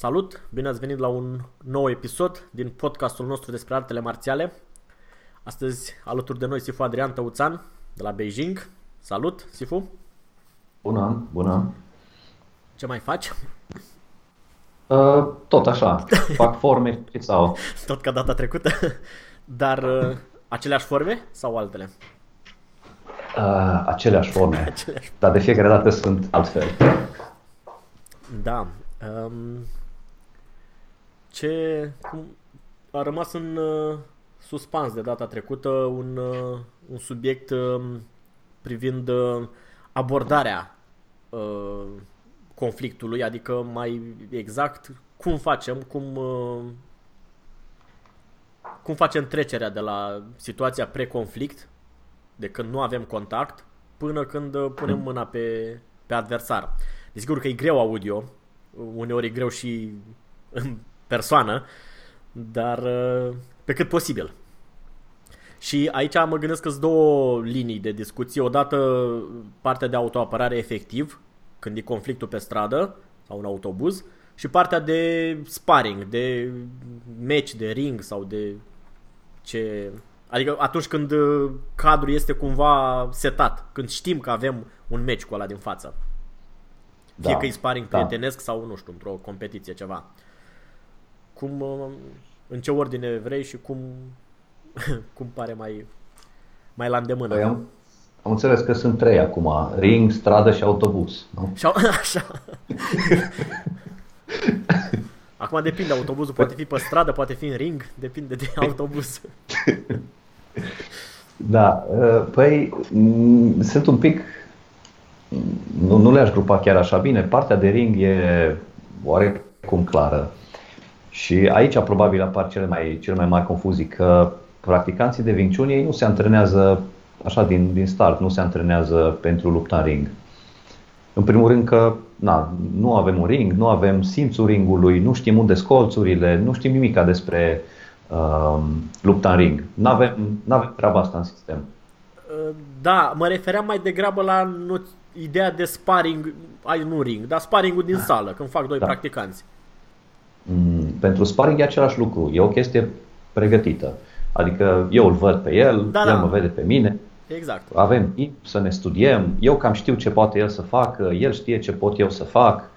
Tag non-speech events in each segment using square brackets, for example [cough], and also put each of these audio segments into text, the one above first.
Salut! Bine ați venit la un nou episod din podcastul nostru despre artele marțiale. Astăzi alături de noi Sifu Adrian Tăuțan de la Beijing. Salut, Sifu! Bună, bună! Ce mai faci? Uh, tot așa, [laughs] fac forme și sau. Tot ca data trecută, dar uh, aceleași forme sau altele? Uh, aceleași forme, [laughs] aceleași. dar de fiecare dată sunt altfel. Da. Um, ce cum, a rămas în uh, suspans de data trecută un, uh, un subiect uh, privind uh, abordarea uh, conflictului, adică mai exact cum facem, cum, uh, cum facem trecerea de la situația pre-conflict, de când nu avem contact, până când uh, punem mâna pe, pe adversar. Desigur că e greu audio, uneori e greu și în persoană, dar uh, pe cât posibil. Și aici mă gândesc că sunt două linii de discuție. Odată partea de autoapărare efectiv, când e conflictul pe stradă sau în autobuz, și partea de sparring, de match, de ring sau de ce... Adică atunci când cadrul este cumva setat, când știm că avem un match cu ăla din față. Da, Fie că e sparring da. prietenesc sau, nu știu, într-o competiție, ceva. Cum, în ce ordine vrei și cum, [laughs] cum pare mai, mai la îndemână. Păi am, am înțeles că sunt trei acum, ring, stradă și autobuz. Nu? Și, [laughs] așa. [laughs] Acum depinde, autobuzul poate fi pe stradă, poate fi în ring, depinde de autobuz. Da, ă, păi sunt un pic, nu, nu le-aș grupa chiar așa bine, partea de ring e oarecum clară. Și aici probabil apar cele mai, cele mai mari confuzii, că practicanții de Wing Chun ei nu se antrenează așa din, din start, nu se antrenează pentru lupta în ring. În primul rând că na, nu avem un ring, nu avem simțul ringului, nu știm unde scolțurile, nu știm nimic despre uh, lupta în ring. Nu avem, avem treaba asta în sistem. Da, mă refeream mai degrabă la nu, ideea de sparring, ai nu ring, dar sparringul din sală, când fac doi da. practicanți. Mm, pentru sparring e același lucru, e o chestie pregătită. Adică eu îl văd pe el, da, el da. mă vede pe mine, Exact. Avem timp să ne studiem, eu cam știu ce poate el să facă, el știe ce pot eu să fac.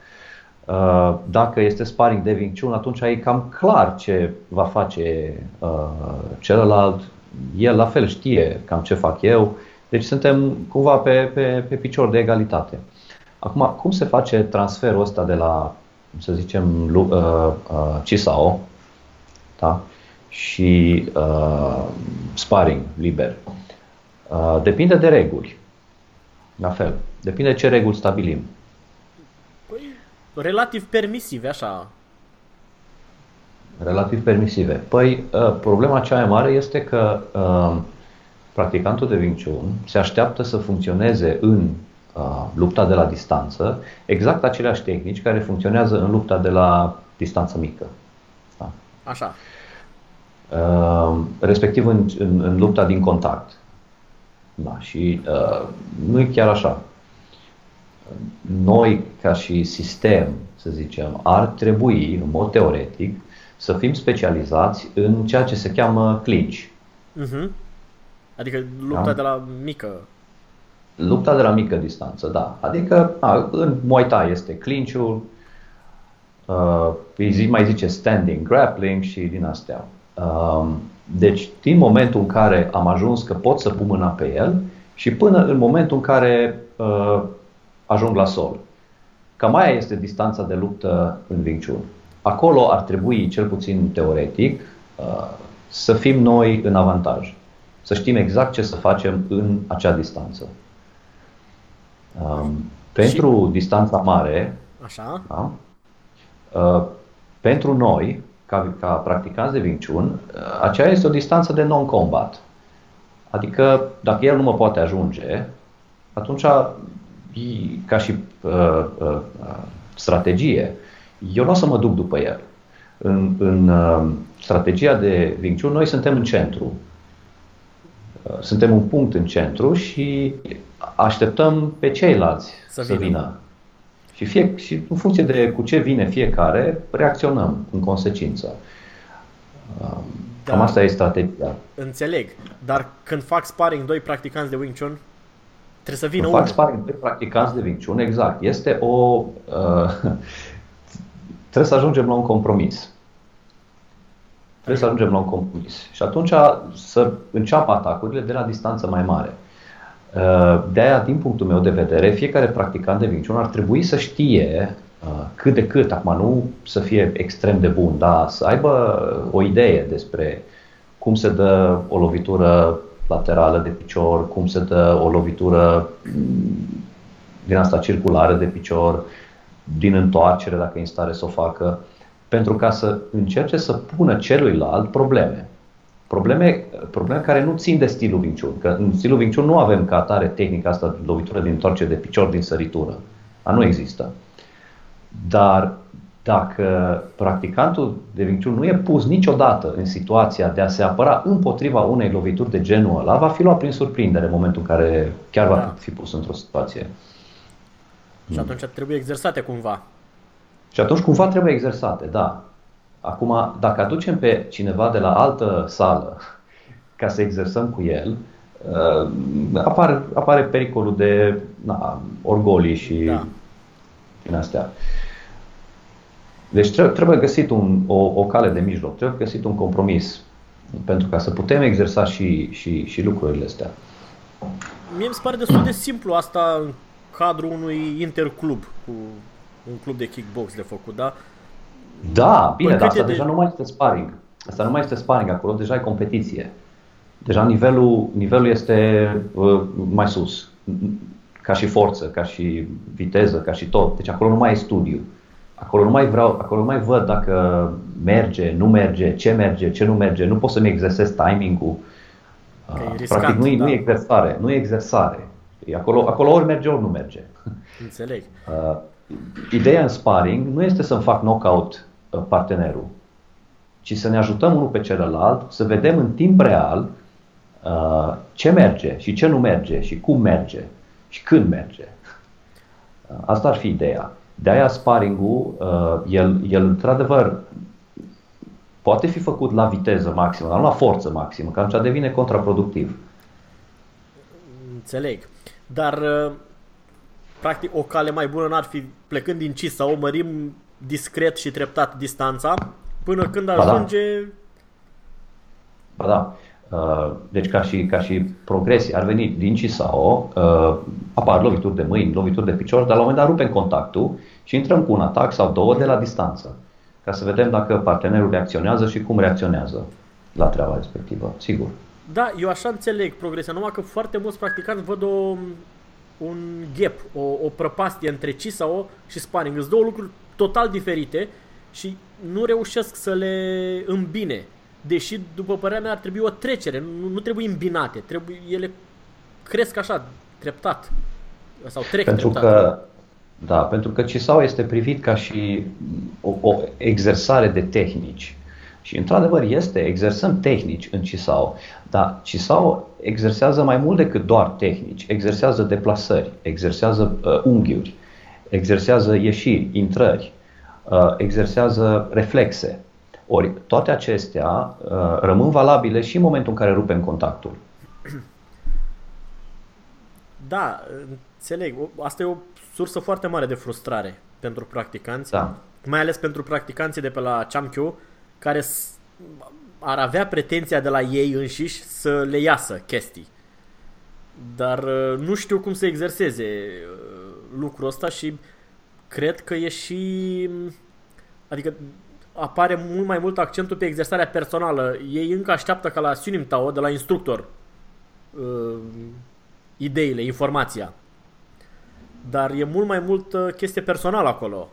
Uh, dacă este sparring de Wing Chun, atunci e cam clar ce va face uh, celălalt. El la fel știe cam ce fac eu. Deci suntem cumva pe, pe, pe picior de egalitate. Acum, cum se face transferul ăsta de la, să zicem, uh, uh, Cisao da? și uh, sparring liber? Uh, depinde de reguli. La fel. Depinde ce reguli stabilim. Păi, relativ permisive, așa. Relativ permisive. Păi, uh, problema cea mai mare este că uh, practicantul de Wing Chun se așteaptă să funcționeze în lupta de la distanță exact aceleași tehnici care funcționează în lupta de la distanță mică. Da? Așa. Respectiv în, în, în lupta din contact. Da, și uh, nu e chiar așa. Noi, ca și sistem, să zicem, ar trebui, în mod teoretic, să fim specializați în ceea ce se cheamă clinch. Uh-huh. Adică lupta da? de la mică. Lupta de la mică distanță, da. Adică a, în Muay Thai este clinch-ul, uh, îi mai zice standing grappling și din astea. Uh, deci, din momentul în care am ajuns că pot să pun mâna pe el și până în momentul în care uh, ajung la sol. Cam aia este distanța de luptă în Wing Chun. Acolo ar trebui, cel puțin teoretic, uh, să fim noi în avantaj. Să știm exact ce să facem în acea distanță. Um, pentru și... distanța mare, Așa. Da, uh, pentru noi, ca, ca practicanți de Wing Chun, uh, aceea este o distanță de non-combat. Adică, dacă el nu mă poate ajunge, atunci, ca și uh, uh, strategie, eu nu o să mă duc după el. În, în uh, strategia de Wing Chun, noi suntem în centru. Uh, suntem un punct în centru și așteptăm pe ceilalți să, să vină. vină. Și, fie, și în funcție de cu ce vine fiecare, reacționăm în consecință. Uh, da. Cam asta e strategia. Înțeleg. Dar când fac sparring doi practicanți de Wing Chun, trebuie să vină când unul. fac sparring doi practicanți de Wing Chun, exact. Este o... Uh, trebuie să ajungem la un compromis. Trebuie să ajungem la un compromis. Și atunci să înceapă atacurile de la distanță mai mare. Uh, de aia, din punctul meu de vedere, fiecare practicant de Wing Chun ar trebui să știe uh, cât de cât, acum nu să fie extrem de bun, dar să aibă o idee despre cum se dă o lovitură laterală de picior, cum se dă o lovitură mm, din asta circulară de picior, din întoarcere, dacă e în stare să o facă, pentru ca să încerce să pună celuilalt probleme. Probleme, probleme care nu țin de stilul Wing Chun, că în stilul Wing Chun nu avem ca atare tehnica asta de lovitură din întoarcere de picior din săritură. A nu există. Dar dacă practicantul de Wing Chun nu e pus niciodată în situația de a se apăra împotriva unei lovituri de genul ăla, va fi luat prin surprindere în momentul în care chiar va da. fi pus într-o situație. Și atunci trebuie exersate cumva. Și atunci cumva trebuie exersate, da. Acum, dacă aducem pe cineva de la altă sală [laughs] ca să exersăm cu el, uh, apare, apare pericolul de na, orgolii și da. din astea. Deci trebuie, trebuie găsit un, o, o cale de mijloc, trebuie găsit un compromis pentru ca să putem exersa și, și, și lucrurile astea. Mie mi se pare destul de simplu asta în cadrul unui interclub cu un club de kickbox de făcut, da? Da, bine, dar asta de... deja nu mai este sparring. Asta nu mai este sparring, acolo deja e competiție. Deja nivelul, nivelul este uh, mai sus, ca și forță, ca și viteză, ca și tot. Deci acolo nu mai e studiu. Acolo nu mai vreau, acolo nu mai văd dacă merge, nu merge, ce merge, ce nu merge. Nu pot să-mi exersez timing-ul. Uh, riscant, Practic nu, da. nu e exersare, nu e exersare. Acolo, acolo ori merge, ori nu merge. Înțeleg. Uh, ideea în sparring nu este să-mi fac knockout uh, partenerul, ci să ne ajutăm unul pe celălalt, să vedem în timp real uh, ce merge și ce nu merge și cum merge și când merge. Uh, asta ar fi ideea. De aia sparring-ul, uh, el, el într-adevăr poate fi făcut la viteză maximă, dar nu la forță maximă, că atunci devine contraproductiv. Înțeleg. Dar uh, practic o cale mai bună n-ar fi plecând din CIS să o mărim discret și treptat distanța până când ajunge... Ba da. Ba da. Uh, deci ca și, ca și progresie ar veni din CISAO, uh, apar lovituri de mâini, lovituri de picior, dar la un moment dat rupem contactul și intrăm cu un atac sau două de la distanță, ca să vedem dacă partenerul reacționează și cum reacționează la treaba respectivă, sigur. Da, eu așa înțeleg progresia, numai că foarte mulți practicanți văd o, un gap, o, o prăpastie între CISAO și sparring. Sunt două lucruri total diferite și nu reușesc să le îmbine. Deși, după părerea mea, ar trebui o trecere, nu, nu trebuie îmbinate, trebuie, ele cresc așa, treptat. Sau trec pentru treptat. Că, da, pentru că CISAO este privit ca și o, o exersare de tehnici. Și într-adevăr este, exersăm tehnici în CISAO, dar CISAO exersează mai mult decât doar tehnici, exersează deplasări, exersează uh, unghiuri, exersează ieșiri, intrări, uh, exersează reflexe. Ori toate acestea uh, rămân valabile și în momentul în care rupem contactul. Da, înțeleg. Asta e o sursă foarte mare de frustrare pentru practicanți. Da. Mai ales pentru practicanții de pe la ChamQ, care ar avea pretenția de la ei înșiși să le iasă chestii. Dar uh, nu știu cum să exerseze uh, lucrul ăsta și cred că e și... Adică apare mult mai mult accentul pe exersarea personală. Ei încă așteaptă ca la Sunim Tao, de la instructor, uh, ideile, informația. Dar e mult mai mult chestie personală acolo.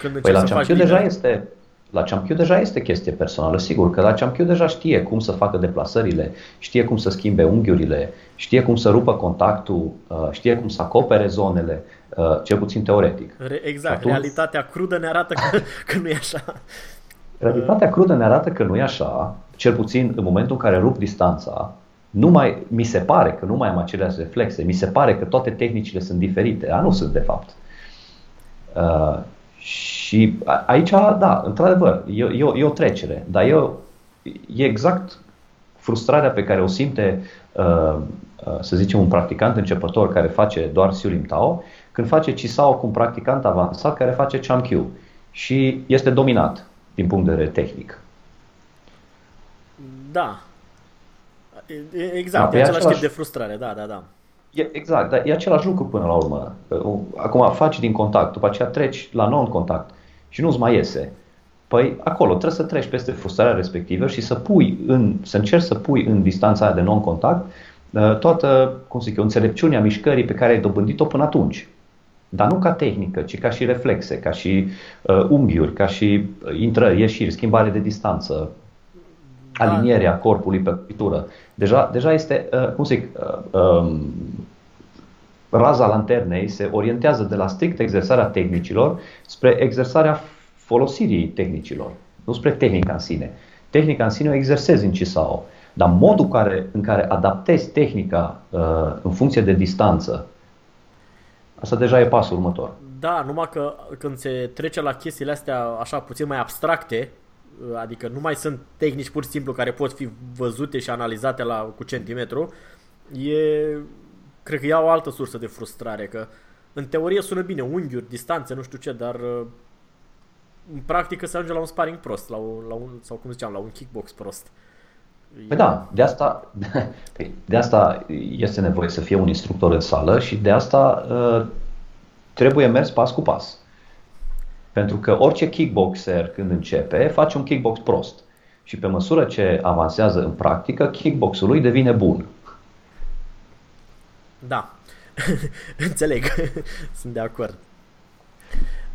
Când păi la să faci deja este, la Champiu deja este chestie personală, sigur că la Champiu deja știe cum să facă deplasările, știe cum să schimbe unghiurile, știe cum să rupă contactul, uh, știe cum să acopere zonele, uh, cel puțin teoretic. Exact, Atunci, realitatea crudă ne arată că, [laughs] că nu e așa. Realitatea crudă ne arată că nu e așa, cel puțin în momentul în care rup distanța, nu mai, mi se pare că nu mai am aceleași reflexe, mi se pare că toate tehnicile sunt diferite, dar nu sunt de fapt. Uh, și aici, da, într-adevăr, e, e, o, e o trecere, dar e, e exact frustrarea pe care o simte, uh, uh, să zicem, un practicant începător care face doar Siulim Tao, când face Cisao cu un practicant avansat care face Chamkyu și este dominat din punct de vedere tehnic. Da. Exact, da, e același, același tip de frustrare, da, da, da. E, exact, dar e același lucru până la urmă. Acum faci din contact, după aceea treci la non-contact și nu-ți mai iese. Păi acolo trebuie să treci peste frustrarea respectivă și să pui în, să încerci să pui în distanța aia de non-contact uh, toată, cum zic eu, înțelepciunea mișcării pe care ai dobândit-o până atunci. Dar nu ca tehnică, ci ca și reflexe, ca și uh, unghiuri, ca și uh, intrări, ieșiri, schimbare de distanță, da. Alinierea corpului pe pictură. Deja, deja este, uh, cum zic, uh, um, raza lanternei se orientează de la strict exersarea tehnicilor spre exersarea folosirii tehnicilor, nu spre tehnica în sine. Tehnica în sine o exersezi în Cisao, dar modul care, în care adaptezi tehnica uh, în funcție de distanță, asta deja e pasul următor. Da, numai că când se trece la chestiile astea așa puțin mai abstracte, uh, adică nu mai sunt tehnici pur și simplu care pot fi văzute și analizate la, cu centimetru, e cred că ia o altă sursă de frustrare, că în teorie sună bine, unghiuri, distanțe, nu știu ce, dar uh, în practică se ajunge la un sparring prost, la un, la un, sau cum ziceam, la un kickbox prost. Păi da, de asta, [laughs] păi de asta este nevoie să fie un instructor în sală și de asta uh, trebuie mers pas cu pas. Pentru că orice kickboxer când începe face un kickbox prost. Și pe măsură ce avansează în practică, kickboxul lui devine bun. Da. [laughs] Înțeleg. [laughs] Sunt de acord.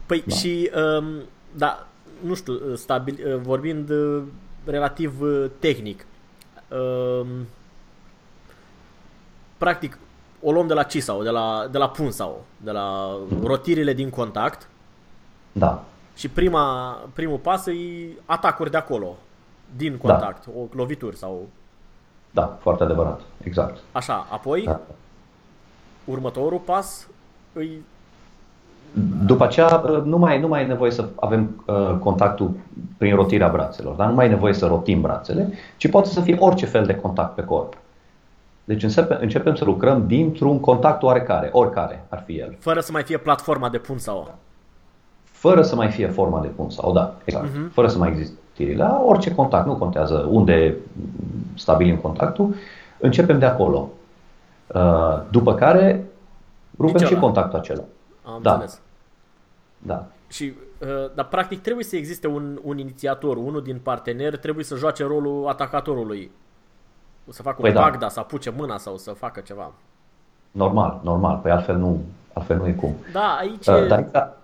Păi da. și, um, da, nu știu, stabil, uh, vorbind uh, relativ uh, tehnic, um, practic, o luăm de la Cisau, de la, de la Punsau, de la rotirile din contact. Da. Și prima, primul pas e atacuri de acolo, din da. contact, da. o lovituri sau... Da, foarte adevărat, exact. Așa, apoi da următorul pas îi... După aceea nu mai, nu mai e nevoie să avem uh, contactul prin rotirea brațelor, dar nu mai e nevoie să rotim brațele, ci poate să fie orice fel de contact pe corp. Deci începem, începem să lucrăm dintr-un contact oarecare, oricare ar fi el. Fără să mai fie platforma de pun sau Fără să mai fie forma de pun sau, da, exact. Uh-huh. Fără să mai existe tirile. Orice contact, nu contează unde stabilim contactul, începem de acolo. Uh, după care rupem și contactul acela. Am da. înțeles. Da. Și, uh, dar practic trebuie să existe un, un inițiator, unul din parteneri trebuie să joace rolul atacatorului. Să facă păi un da. bagda, să apuce mâna sau să facă ceva. Normal, normal, păi altfel nu, altfel nu e cum. Da, aici uh, dar, da,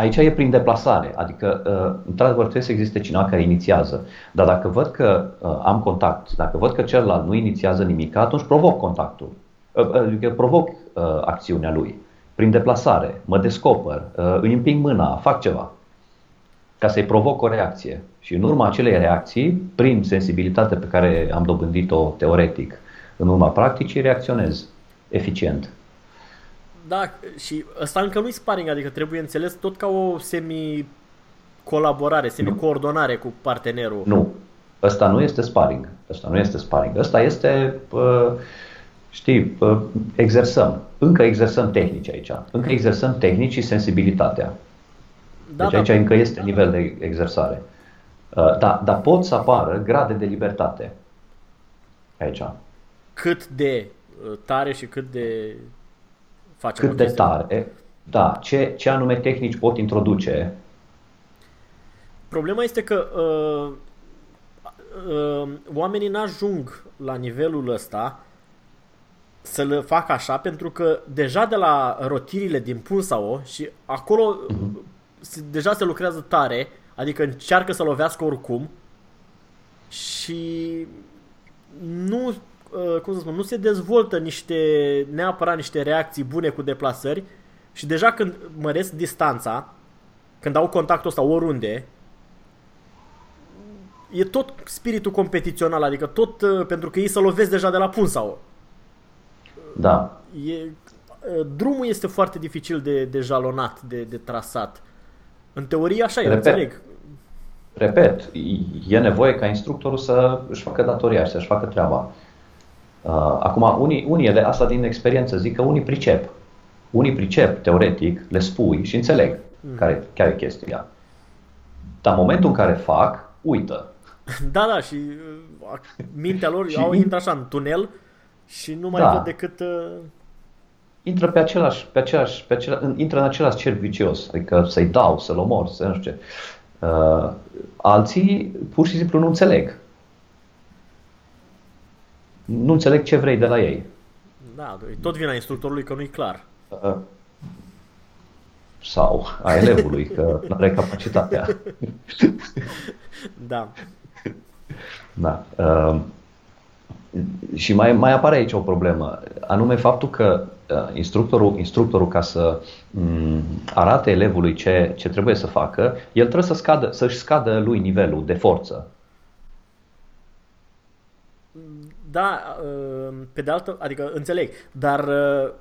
aici e prin deplasare, adică uh, într-adevăr trebuie să existe cineva care inițiază, dar dacă văd că uh, am contact, dacă văd că celălalt nu inițiază nimic, atunci provoc contactul, uh, adică provoc acțiunea lui, prin deplasare, mă descoper, îi împing mâna, fac ceva, ca să-i provoc o reacție. Și în urma acelei reacții, prin sensibilitatea pe care am dobândit-o teoretic, în urma practicii, reacționez eficient. Da, și ăsta încă nu-i sparring, adică trebuie înțeles tot ca o semi-colaborare, semi-coordonare cu partenerul. Nu, ăsta nu este sparring. Ăsta nu este sparring. Ăsta este uh, Știi, exersăm. Încă exersăm tehnici aici. Încă exersăm tehnici și sensibilitatea. Da, deci aici da. încă este nivel de exersare. Da, dar pot să apară grade de libertate aici. Cât de tare și cât de facem Cât de tare, da, ce, ce anume tehnici pot introduce? Problema este că uh, uh, oamenii n-ajung la nivelul ăsta să le facă așa pentru că deja de la rotirile din Pulsao și acolo uh-huh. deja se lucrează tare, adică încearcă să lovească oricum și nu uh, cum să spun, nu se dezvoltă niște neapărat niște reacții bune cu deplasări și deja când măresc distanța, când au contactul ăsta oriunde, e tot spiritul competițional, adică tot uh, pentru că ei să lovesc deja de la pun sau. Da. E, uh, drumul este foarte dificil de, de jalonat, de, de trasat. În teorie așa e, înțeleg. Repet, e nevoie ca instructorul să își facă datoria și să-și facă treaba. Uh, acum, unii, unii ele, asta din experiență, zic că unii pricep. Unii pricep, teoretic, le spui și înțeleg mm. care chiar e chestia. Dar în momentul în care fac, uită. [laughs] Da, da, și uh, mintea lor și au intră așa în tunel și nu mai da. văd decât... Uh... Intră pe același, pe același, pe același, intră în același cerc vicios, adică să-i dau, să-l omor, să nu știu ce. Uh, alții pur și simplu nu înțeleg. Nu înțeleg ce vrei de la ei. Da, tot vina instructorului că nu-i clar. Uh, sau a elevului, că nu are capacitatea. da. Da. Uh, și mai, mai apare aici o problemă, anume faptul că uh, instructorul, instructorul ca să um, arate elevului ce, ce trebuie să facă, el trebuie să scadă, să-și scadă lui nivelul de forță. Da, uh, pe de altă, adică înțeleg, dar uh,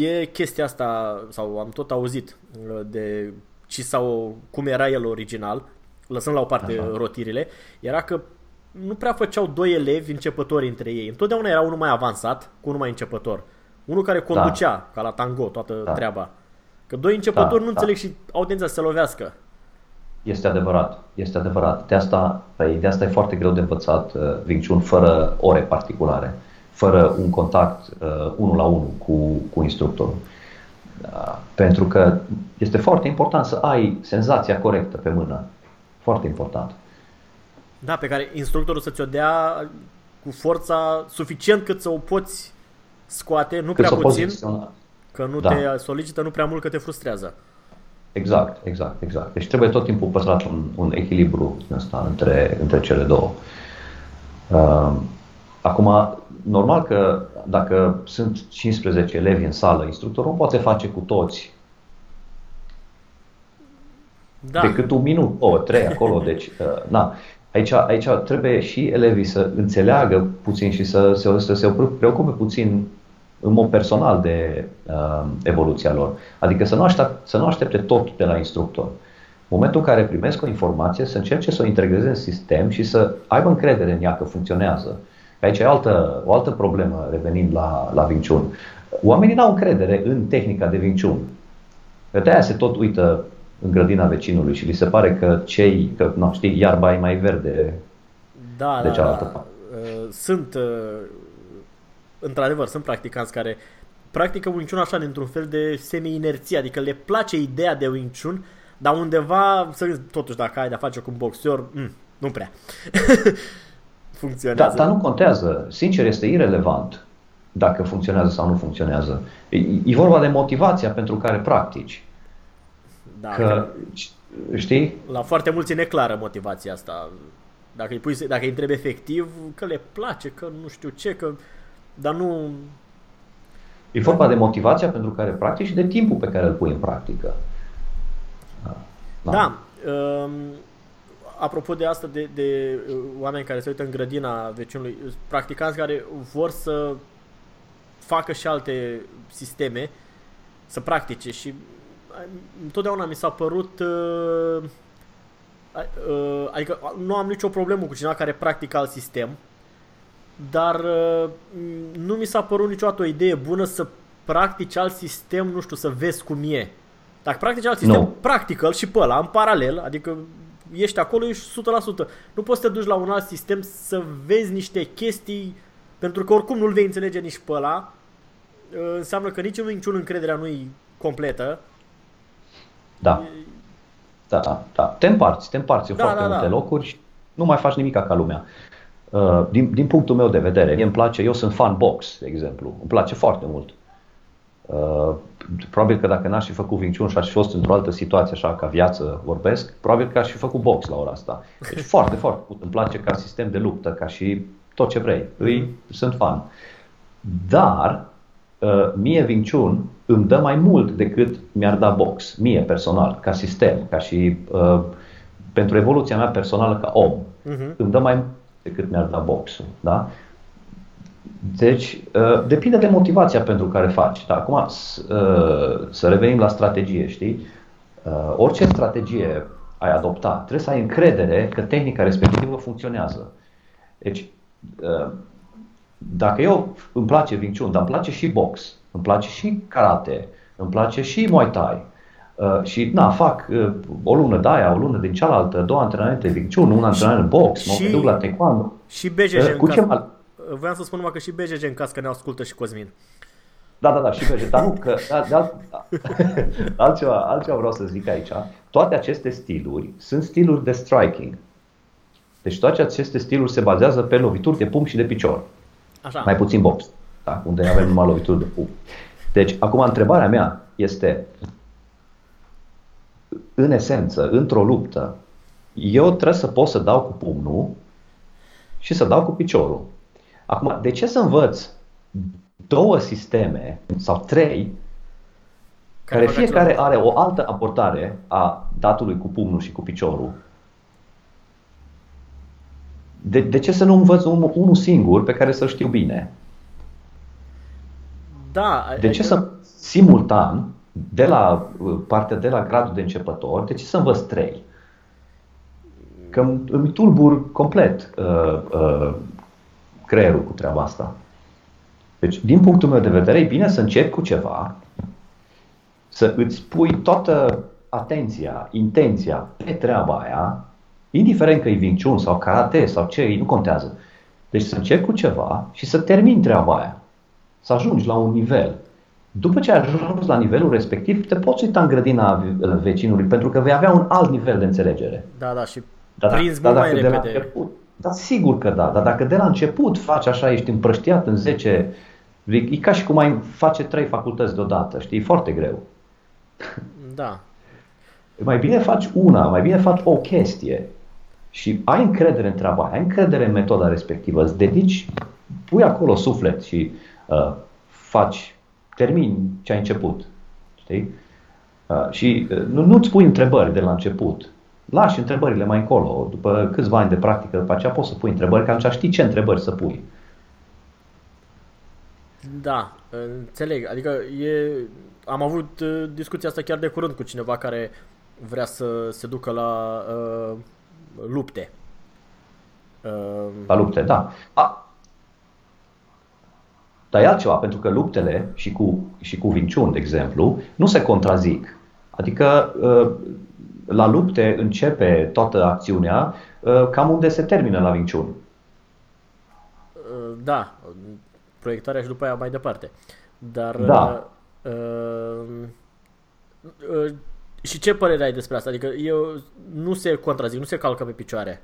e chestia asta, sau am tot auzit uh, de ci sau cum era el original, lăsând la o parte Aha. rotirile, era că nu prea făceau doi elevi începători între ei. Întotdeauna era unul mai avansat cu unul mai începător. Unul care da. conducea, da. ca la tango, toată da. treaba. Că doi începători da, nu da. înțeleg și au tendința să se lovească. Este adevărat, este adevărat. De asta, păi, de asta e foarte greu de învățat uh, Wing Chun fără ore particulare, fără un contact uh, unul la unul cu, cu instructorul. Uh, pentru că este foarte important să ai senzația corectă pe mână. Foarte important. Da, pe care instructorul să ți-o dea cu forța suficient cât să o poți scoate, nu cât prea puțin, că nu da. te solicită nu prea mult că te frustrează. Exact, exact, exact. Deci trebuie tot timpul păstrat un, un echilibru ăsta între, între cele două. Uh, acum, normal că dacă sunt 15 elevi în sală, instructorul nu poate face cu toți da. decât un minut, o, trei acolo. [laughs] Deci, uh, na. Aici, aici trebuie și elevii să înțeleagă puțin și să, să, să se preocupe puțin în mod personal de uh, evoluția lor. Adică să nu, aștept, să nu aștepte tot de la instructor. În momentul în care primesc o informație, să încerce să o integreze în sistem și să aibă încredere în ea că funcționează. Aici e altă, o altă problemă revenind la, la Wing Chun. Oamenii n-au încredere în tehnica de Wing Chun. De aia se tot uită în grădina vecinului și li se pare că cei, că nu știi, iarba e mai verde da, de da, cealaltă da, da. Sunt uh, într-adevăr, sunt practicanți care practică Wing Chun așa, într-un fel de semi-inerție, adică le place ideea de Wing Chun, dar undeva, să totuși dacă ai de-a face cu un boxer, mm, nu prea. [laughs] funcționează. Da, dar nu contează. Sincer, este irelevant dacă funcționează sau nu funcționează. E, e vorba de motivația pentru care practici. Da, că, că, știi? La foarte mulți e neclară motivația asta. Dacă îi, pui, dacă îi întrebi efectiv, că le place, că nu știu ce, că dar nu... E vorba de motivația pentru care practici și de timpul pe care îl pui în practică. Da. da. Um, apropo de asta, de, de uh, oameni care se uită în grădina vecinului, practicanți care vor să facă și alte sisteme, să practice și uh, întotdeauna mi s-a părut uh, uh, adică nu am nicio problemă cu cineva care practică alt sistem dar uh, nu mi s-a părut niciodată o idee bună să practici alt sistem, nu știu, să vezi cum e. Dacă practici alt sistem, Nu. practică și pe ăla, în paralel, adică ești acolo, ești 100%. Nu poți să te duci la un alt sistem să vezi niște chestii, pentru că oricum nu-l vei înțelege nici pe ăla. Uh, Înseamnă că nici în niciun încrederea nu e completă. Da. Da, da. Te împarți, te împarți în Da, foarte da, multe da. locuri și nu mai faci nimic ca lumea. Uh, Din, din punctul meu de vedere, mie îmi place, eu sunt fan box, de exemplu, îmi place foarte mult. Uh, Probabil că dacă n-aș fi făcut Wing Chun și aș fi fost într-o altă situație, așa ca viață vorbesc, probabil că aș fi făcut box la ora asta. Deci [laughs] foarte, foarte mult. Îmi place ca sistem de luptă, ca și tot ce vrei. Îi, sunt fan. Dar uh, mie Wing Chun îmi dă mai mult decât mi-ar da box, mie personal, ca sistem, ca și uh, pentru evoluția mea personală ca om. Mhm. Îmi dă mai mult decât mi-ar da boxul. Da? Deci, uh, depinde de motivația pentru care faci. Da, acum, s- uh, să revenim la strategie, știi? Uh, Orice strategie ai adopta, trebuie să ai încredere că tehnica respectivă funcționează. Deci, uh, dacă eu îmi place Wing Chun, dar îmi place și box, îmi place și karate, îmi place și Muay Thai, uh, și na, fac uh, o lună de aia, o lună din cealaltă, două antrenamente Wing Chun, un antrenament box, mă și- mai duc la taekwondo. Și BJJ Uh, în Cu caz... ce mal? Voiam să spun numai că și BJJ în caz că ne ascultă și Cosmin. Da, da, da, și pe dar nu, că de, de alt, altceva, altceva vreau să zic aici. Toate aceste stiluri sunt stiluri de striking. Deci toate aceste stiluri se bazează pe lovituri de pumn și de picior. Așa. Mai puțin box, da? unde avem numai lovituri de pumn. Deci, acum întrebarea mea este, în esență, într-o luptă, eu trebuie să pot să dau cu pumnul și să dau cu piciorul. Acum, de ce să învăț două sisteme sau trei care fac fiecare același are o altă abordare a datului cu pumnul și cu piciorul? De, de ce să nu învăț unul, unul singur pe care să-l știu bine? Da, De ce să simultan, de la uh, partea de la gradul de începător, de ce să învăț trei? Că îmi, îmi tulbur complet uh, uh, creierul cu treaba asta. Deci, din punctul meu de vedere, e bine să începi cu ceva, să îți pui toată atenția, intenția pe treaba aia, indiferent că e Wing Chun sau karate sau ce, e, nu contează. Deci să începi cu ceva și să termini treaba aia. Să ajungi la un nivel. După ce ai ajuns la nivelul respectiv, te poți uita în grădina ve- vecinului, pentru că vei avea un alt nivel de înțelegere. Da, da, și Dar, prins dar mult mai dacă de la repede. început, da, sigur că da, dar dacă de la început faci așa, ești împrăștiat în 10, e ca și cum ai face trei facultăți deodată, știi, e foarte greu. Da. Mai bine faci una, mai bine faci o chestie și ai încredere în treaba aia, ai încredere în metoda respectivă, îți dedici, pui acolo suflet și uh, faci, termini ce ai început. Știi? Uh, și uh, nu, nu-ți pui întrebări de la început. Lași întrebările mai încolo. După câțiva ani de practică, după aceea poți să pui întrebări, că atunci știi ce întrebări să pui. Da, înțeleg. Adică e... am avut uh, discuția asta chiar de curând cu cineva care vrea să se ducă la uh, lupte. Uh, La lupte, da. A, dar e altceva, pentru că luptele și cu, și cu Wing Chun, de exemplu, nu se contrazic. Adică uh, la lupte începe toată acțiunea uh, cam unde se termină la Wing Chun. uh, da, proiectarea și după aia mai departe. Dar... Da. Uh, uh, uh, și ce părere ai despre asta? Adică eu nu se contrazic, nu se calcă pe picioare.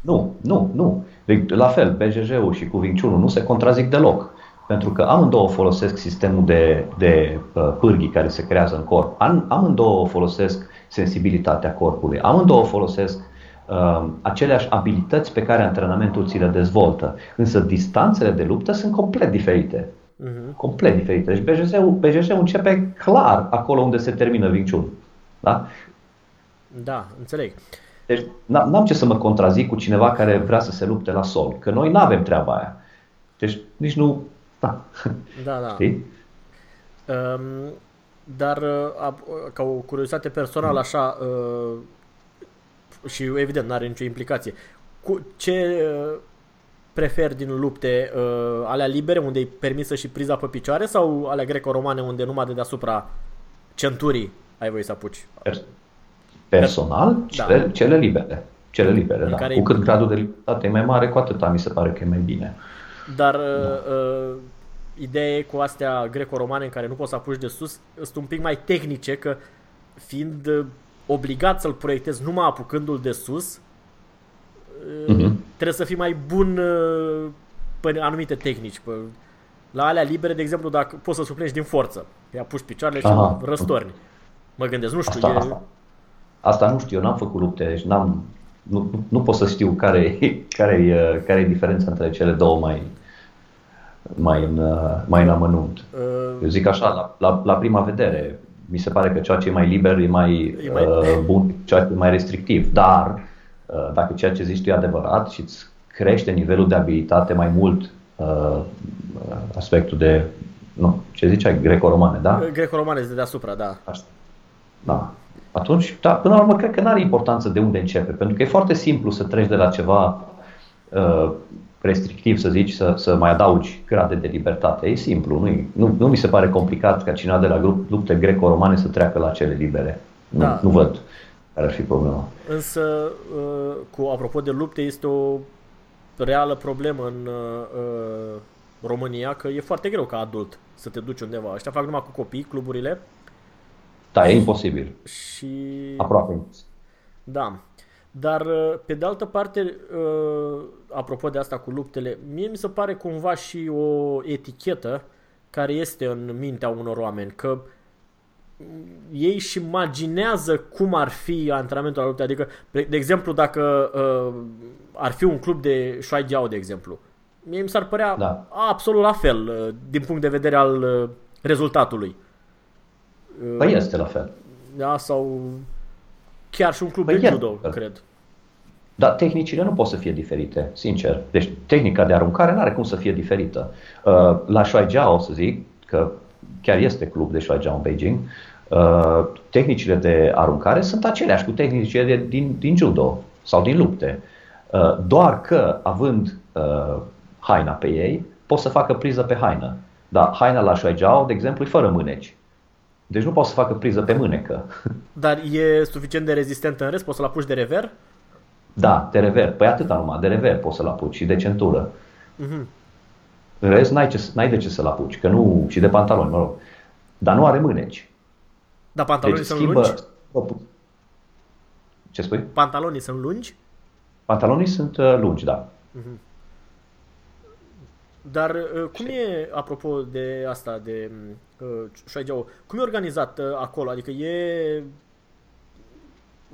Nu, nu, nu. Deci, La fel, BJJ-ul și cu Wing Chun nu se contrazic deloc. Pentru că amândouă folosesc sistemul de, de uh, pârghii care se creează în corp. Am, amândouă folosesc sensibilitatea corpului. Amândouă folosesc uh, aceleași abilități pe care antrenamentul ți le dezvoltă. Însă distanțele de luptă sunt complet diferite. Uh-huh. Complet diferite. Deci BJJ-ul, BJJ-ul începe clar acolo unde se termină Wing Chun. Da? Da, înțeleg. Deci n- n-am ce să mă contrazic cu cineva care vrea să se lupte la sol, că noi nu avem treaba aia. Deci nici nu... Da. Da, da. Știi? Um, dar uh, a- ca o curiozitate personală așa uh, și evident nu are nicio implicație. Cu ce uh, preferi din lupte? Uh, alea libere, unde e permisă și priza pe picioare sau alea greco-romane unde numai de deasupra centurii ai voie să apuci? Personal, da. cele, cele libere. Cele libere, da. Cu cât gradul de libertate e mai mare, cu atât mi se pare că e mai bine. Dar da. uh, ideea cu astea greco-romane în care nu poți să apuci de sus sunt un pic mai tehnice, că fiind uh, obligat să-l proiectezi numai apucându-l de sus, uh-huh. trebuie să fii mai bun uh, pe anumite tehnici. Pe, la alea libere, de exemplu, dacă poți să suplești din forță, îi apuci picioarele Aha. și răstorni. Mă gândesc, nu știu, asta, e... asta, asta nu știu, eu n-am făcut lupte, deci n-am, nu, nu, nu pot să știu care, care, e, care e diferența între cele două mai, mai în, mai în amănunt. Uh, Eu zic așa, la, la, la prima vedere, mi se pare că ceea ce e mai liber e mai, e mai... Uh, bun, ceea ce e mai restrictiv, dar uh, dacă ceea ce zici tu e adevărat și îți crește nivelul de abilitate mai mult uh, aspectul de, nu, ce ziceai, greco-romane, da? Greco-romane de deasupra, da. Așa. Da. Atunci, da, până la urmă, cred că nu are importanță de unde începe, pentru că e foarte simplu să treci de la ceva uh, restrictiv, să zici, să, să mai adaugi grade de libertate. E simplu, nu, nu, nu mi se pare complicat ca cineva de la grup, lupte greco-romane să treacă la cele libere. Nu, da. nu văd care ar fi problema. Însă, uh, cu apropo de lupte, este o reală problemă în uh, România că e foarte greu ca adult să te duci undeva. Ăștia fac numai cu copii, cluburile. Da, e imposibil. Și... Aproape imposibil. Da. Dar, uh, pe de altă parte, uh, apropo de asta cu luptele, mie mi se pare cumva și o etichetă care este în mintea unor oameni, că ei își imaginează cum ar fi antrenamentul la lupte. Adică, de exemplu, dacă uh, ar fi un club de Shuai Jiao, de exemplu, mie mi s-ar părea da. absolut la fel, uh, din punct de vedere al uh, rezultatului. Păi este la fel. Da, sau chiar și un club păi de judo, cred. Dar tehnicile nu pot să fie diferite, sincer. Deci tehnica de aruncare nu are cum să fie diferită. Uh, la Shuaijiao, să zic, că chiar este club de Shuaijiao în Beijing, uh, tehnicile de aruncare sunt aceleași cu tehnicile de, din, din judo sau din lupte. Uh, doar că, având haina pe ei, pot să facă priză pe haină. Dar haina la Shuaijiao, de exemplu, e fără mâneci. Deci nu pot să facă priză pe mânecă. Dar e suficient de rezistentă în rest? Poți să-l apuci de rever? Da, de rever. Păi atâta numai, de rever poți să-l apuci și de centură. Uh-huh. În rest, n-ai, ce, n-ai de ce să-l apuci, că nu, și de pantaloni, mă rog. Dar nu are mâneci. Dar pantalonii deci, sunt schimbă, lungi? Ce spui? Pantalonii sunt lungi? Pantalonii sunt uh, lungi, da. Uh-huh. Dar uh, cum e, apropo de asta, de uh, cum e organizat uh, acolo? Adică e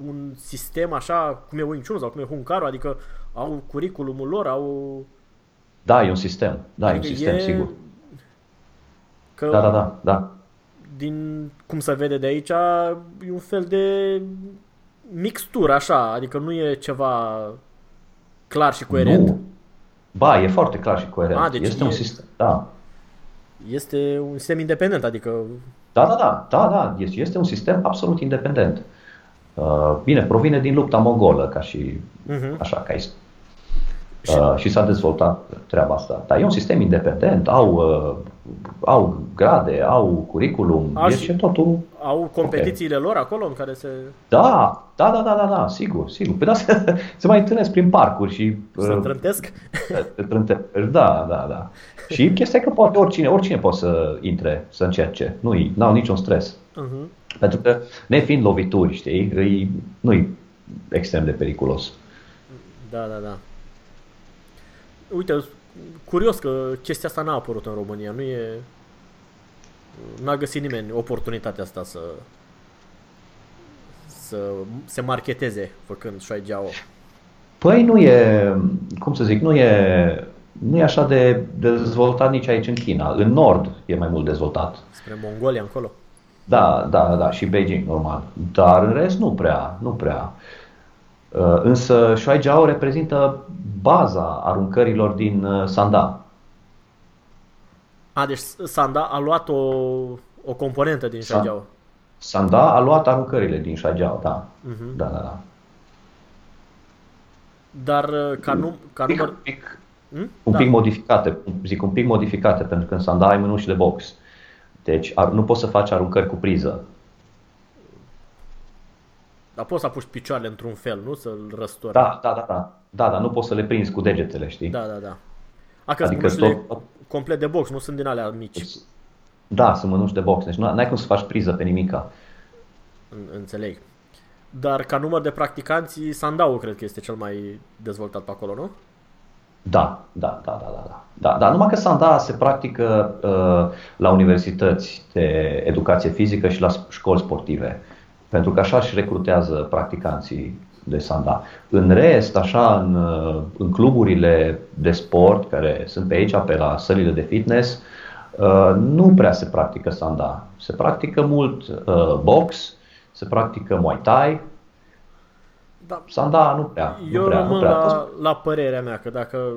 un sistem așa cum e Wing Chun sau cum e Hunkaru, adică au curriculumul lor, au... Da, e un sistem, da, adică e un sistem, e... sigur. Că da, da, da, da. Din cum se vede de aici, e un fel de mixtură așa, adică nu e ceva clar și coerent. Nu. Ba, e foarte clar și coerent. A, deci este e... un sistem, da. Este un sistem independent, adică... Da, da, da, da, da, este un sistem absolut independent. Uh, bine, provine din lupta mogolă, ca și uh-huh. așa, ca Uh, și s-a dezvoltat treaba asta. Dar e un sistem independent, au, uh, au grade, au curriculum, au deci totul... Au competițiile okay. lor acolo în care se... Da, da, da, da, da, da sigur, sigur. Păi da, [laughs] se, se mai întâlnesc prin parcuri și... Se uh, trântesc? Da, da, da. Și chestia că poate oricine, oricine poate să intre, să încerce. Nu au niciun stres. Uh-huh. Pentru că, nefiind lovituri, știi, îi, nu-i extrem de periculos. Da, da, da. Uite, curios că chestia asta n-a apărut în România. Nu e... N-a găsit nimeni oportunitatea asta să să se marketeze făcând Shuai Jiao. Păi nu e, cum să zic, nu e, nu e așa de dezvoltat nici aici în China. În nord e mai mult dezvoltat. Spre Mongolia încolo. Da, da, da, și Beijing, normal. Dar în rest nu prea, nu prea. Uh, însă Shuai Jiao reprezintă baza aruncărilor din uh, Sanda. A, deci Sanda a luat o, o componentă din Shuai Jiao. Sanda a luat aruncările din Shuai Jiao, da. Uh-huh. Da, da, da. Dar uh, ca, nu, ca număr... Pic, Hmm? Un da. pic modificate, zic un pic modificate, pentru că în sanda ai mânuși de box. Deci ar, nu poți să faci aruncări cu priză. Dar poți să apuci picioarele într-un fel, nu? Să-l răstori. Da, da, da, da. Da, dar nu poți să le prinzi cu degetele, știi? Da, da, da. A, că adică tot... complet de box, nu sunt din alea mici. Da, sunt mânuși de box, deci nu ai cum să faci priză pe nimica. Înțeleg. Dar ca număr de practicanți, Sandau cred că este cel mai dezvoltat pe acolo, nu? Da, da, da, da, da. da. da numai că Sanda se practică uh, la universități de educație fizică și la școli sportive. Pentru că așa își recrutează practicanții de Sanda. În rest, așa, în, uh, în cluburile de sport care sunt pe aici, pe la sălile de fitness, uh, nu prea se practică Sanda. Se practică mult uh, box, se practică Muay Thai, da. Sanda nu prea. Eu nu prea, rămân nu prea. La, la părerea mea că dacă...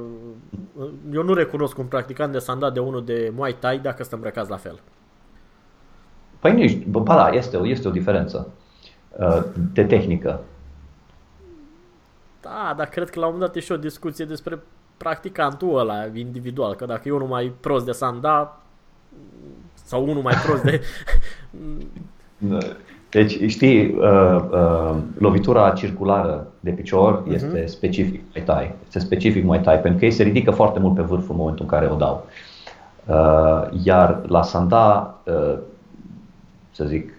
Eu nu recunosc un practicant de sanda de unul de Muay Thai dacă sunt îmbrăcați la fel. Păi nici, bă, da, este, este o diferență uh, de tehnică. Da, dar cred că la un moment dat e și o discuție despre practicantul ăla individual, că dacă e unul mai prost de sanda sau unul mai prost de... [laughs] [laughs] Deci, știi, uh, uh, lovitura circulară de picior uh-huh. este specific mai tai. Este specific mai tai, pentru că ei se ridică foarte mult pe vârf în momentul în care o dau. Uh, iar la sanda, uh, să zic,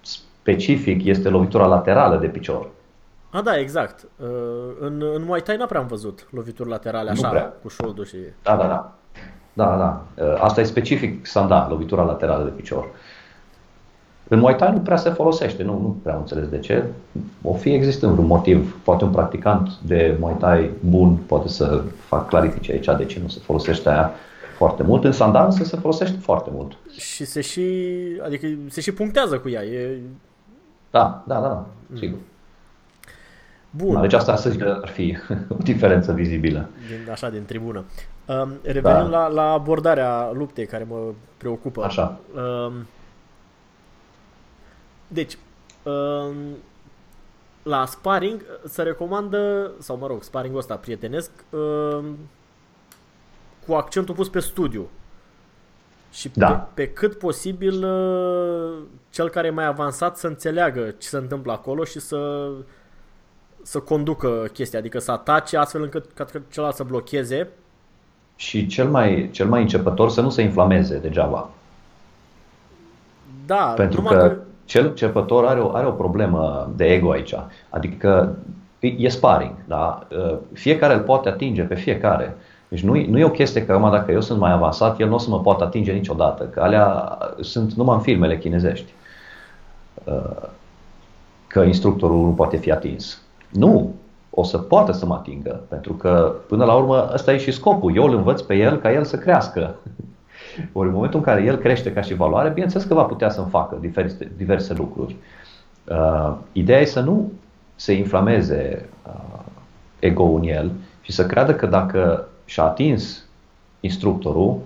specific este lovitura laterală de picior. A, da, exact. Uh, în, în Muay Thai n-am prea am văzut lovituri laterale așa, cu șoldul și... Da, da, da. Da, da. Uh, asta e specific sanda, lovitura laterală de picior. Uh, în Muay Thai nu prea se folosește, nu, nu prea înțeles de ce. O fi existând un motiv, poate un practicant de Muay Thai bun poate să fac clarifice aici de ce nu se folosește aia foarte mult. În sandal însă se folosește foarte mult. Și se și, adică se și punctează cu ea. E... Da, da, da, da, sigur. Bun. Deci asta să zic că ar fi [laughs] o diferență vizibilă. Din, așa, din tribună. Um, revenind da. la, la abordarea luptei care mă preocupă. Așa. Um, deci, um, la sparring se recomandă, sau mă rog, sparring ăsta prietenesc, um, cu accentul pus pe studiu. Și da. pe, pe cât posibil uh, cel care e mai avansat să înțeleagă ce se întâmplă acolo și să să conducă chestia, adică să atace astfel încât ca celălalt să blocheze. Și cel mai, cel mai începător să nu se inflameze degeaba. Da, pentru că, că cel cepător are o, are o problemă de ego aici. Adică e sparring, da? Uh, fiecare îl poate atinge pe fiecare. Deci nu, nu e o chestie că, dacă eu sunt mai avansat, el nu o să mă poată atinge niciodată. Că alea sunt numai în filmele chinezești. Uh, că instructorul nu poate fi atins. Nu, o să poată să mă atingă, pentru că până la urmă ăsta e și scopul. Eu îl învăț pe el ca el să crească. Ori în momentul în care el crește ca și valoare, bineînțeles că va putea să-mi facă diverse, diverse lucruri. Uh, ideea e să nu se inflameze uh, ego-ul în el și să creadă că dacă și-a atins instructorul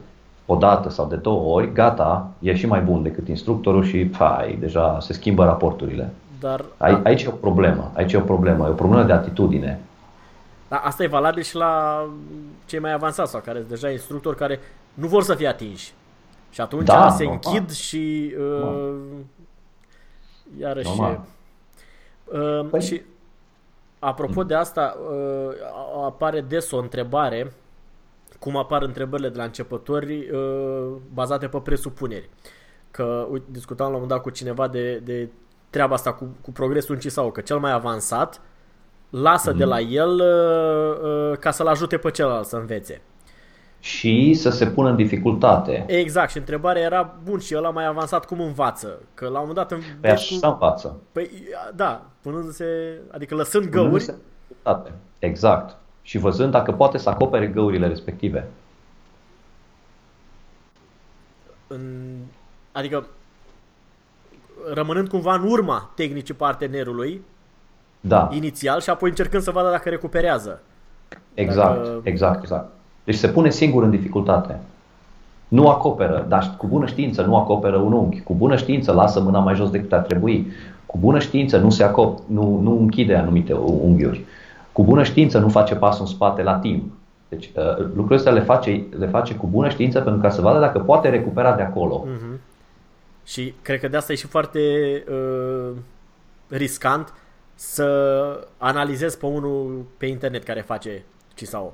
o dată sau de două ori, gata, e și mai bun decât instructorul și hai, deja se schimbă raporturile. Dar, aici, aici e o problemă, aici e o problemă, e o problemă de atitudine. Da, asta e valabil și la cei mai avansați sau care sunt deja instructori care nu vor să fie atinși. Și atunci da, se normal. închid și uh, iarăși... Uh, păi... Și apropo de asta, uh, apare des o întrebare, cum apar întrebările de la începători uh, bazate pe presupuneri. Că uite, discutam la un moment dat cu cineva de, de treaba asta cu, cu progresul în sau că cel mai avansat lasă mm. de la el uh, uh, ca să-l ajute pe celălalt să învețe și să se pună în dificultate. Exact, și întrebarea era, bun, și ăla mai avansat cum învață? Că la un moment dat... În păi așa cu... învață. Păi, da, punându-se, adică lăsând găuri... Exact. Și văzând dacă poate să acopere găurile respective. În... Adică, rămânând cumva în urma tehnicii partenerului, da. inițial, și apoi încercând să vadă dacă recuperează. Exact, dacă... exact, exact. Deci se pune singur în dificultate. Nu acoperă, dar cu bună știință nu acoperă un unghi. Cu bună știință lasă mâna mai jos decât ar trebui. Cu bună știință nu, se acop, nu, nu închide anumite unghiuri. Cu bună știință nu face pasul în spate la timp. Deci uh, lucrurile astea le face, le face cu bună știință pentru ca să vadă dacă poate recupera de acolo. Uh-huh. Și cred că de asta e și foarte uh, riscant să analizezi pe unul pe internet care face CISAO.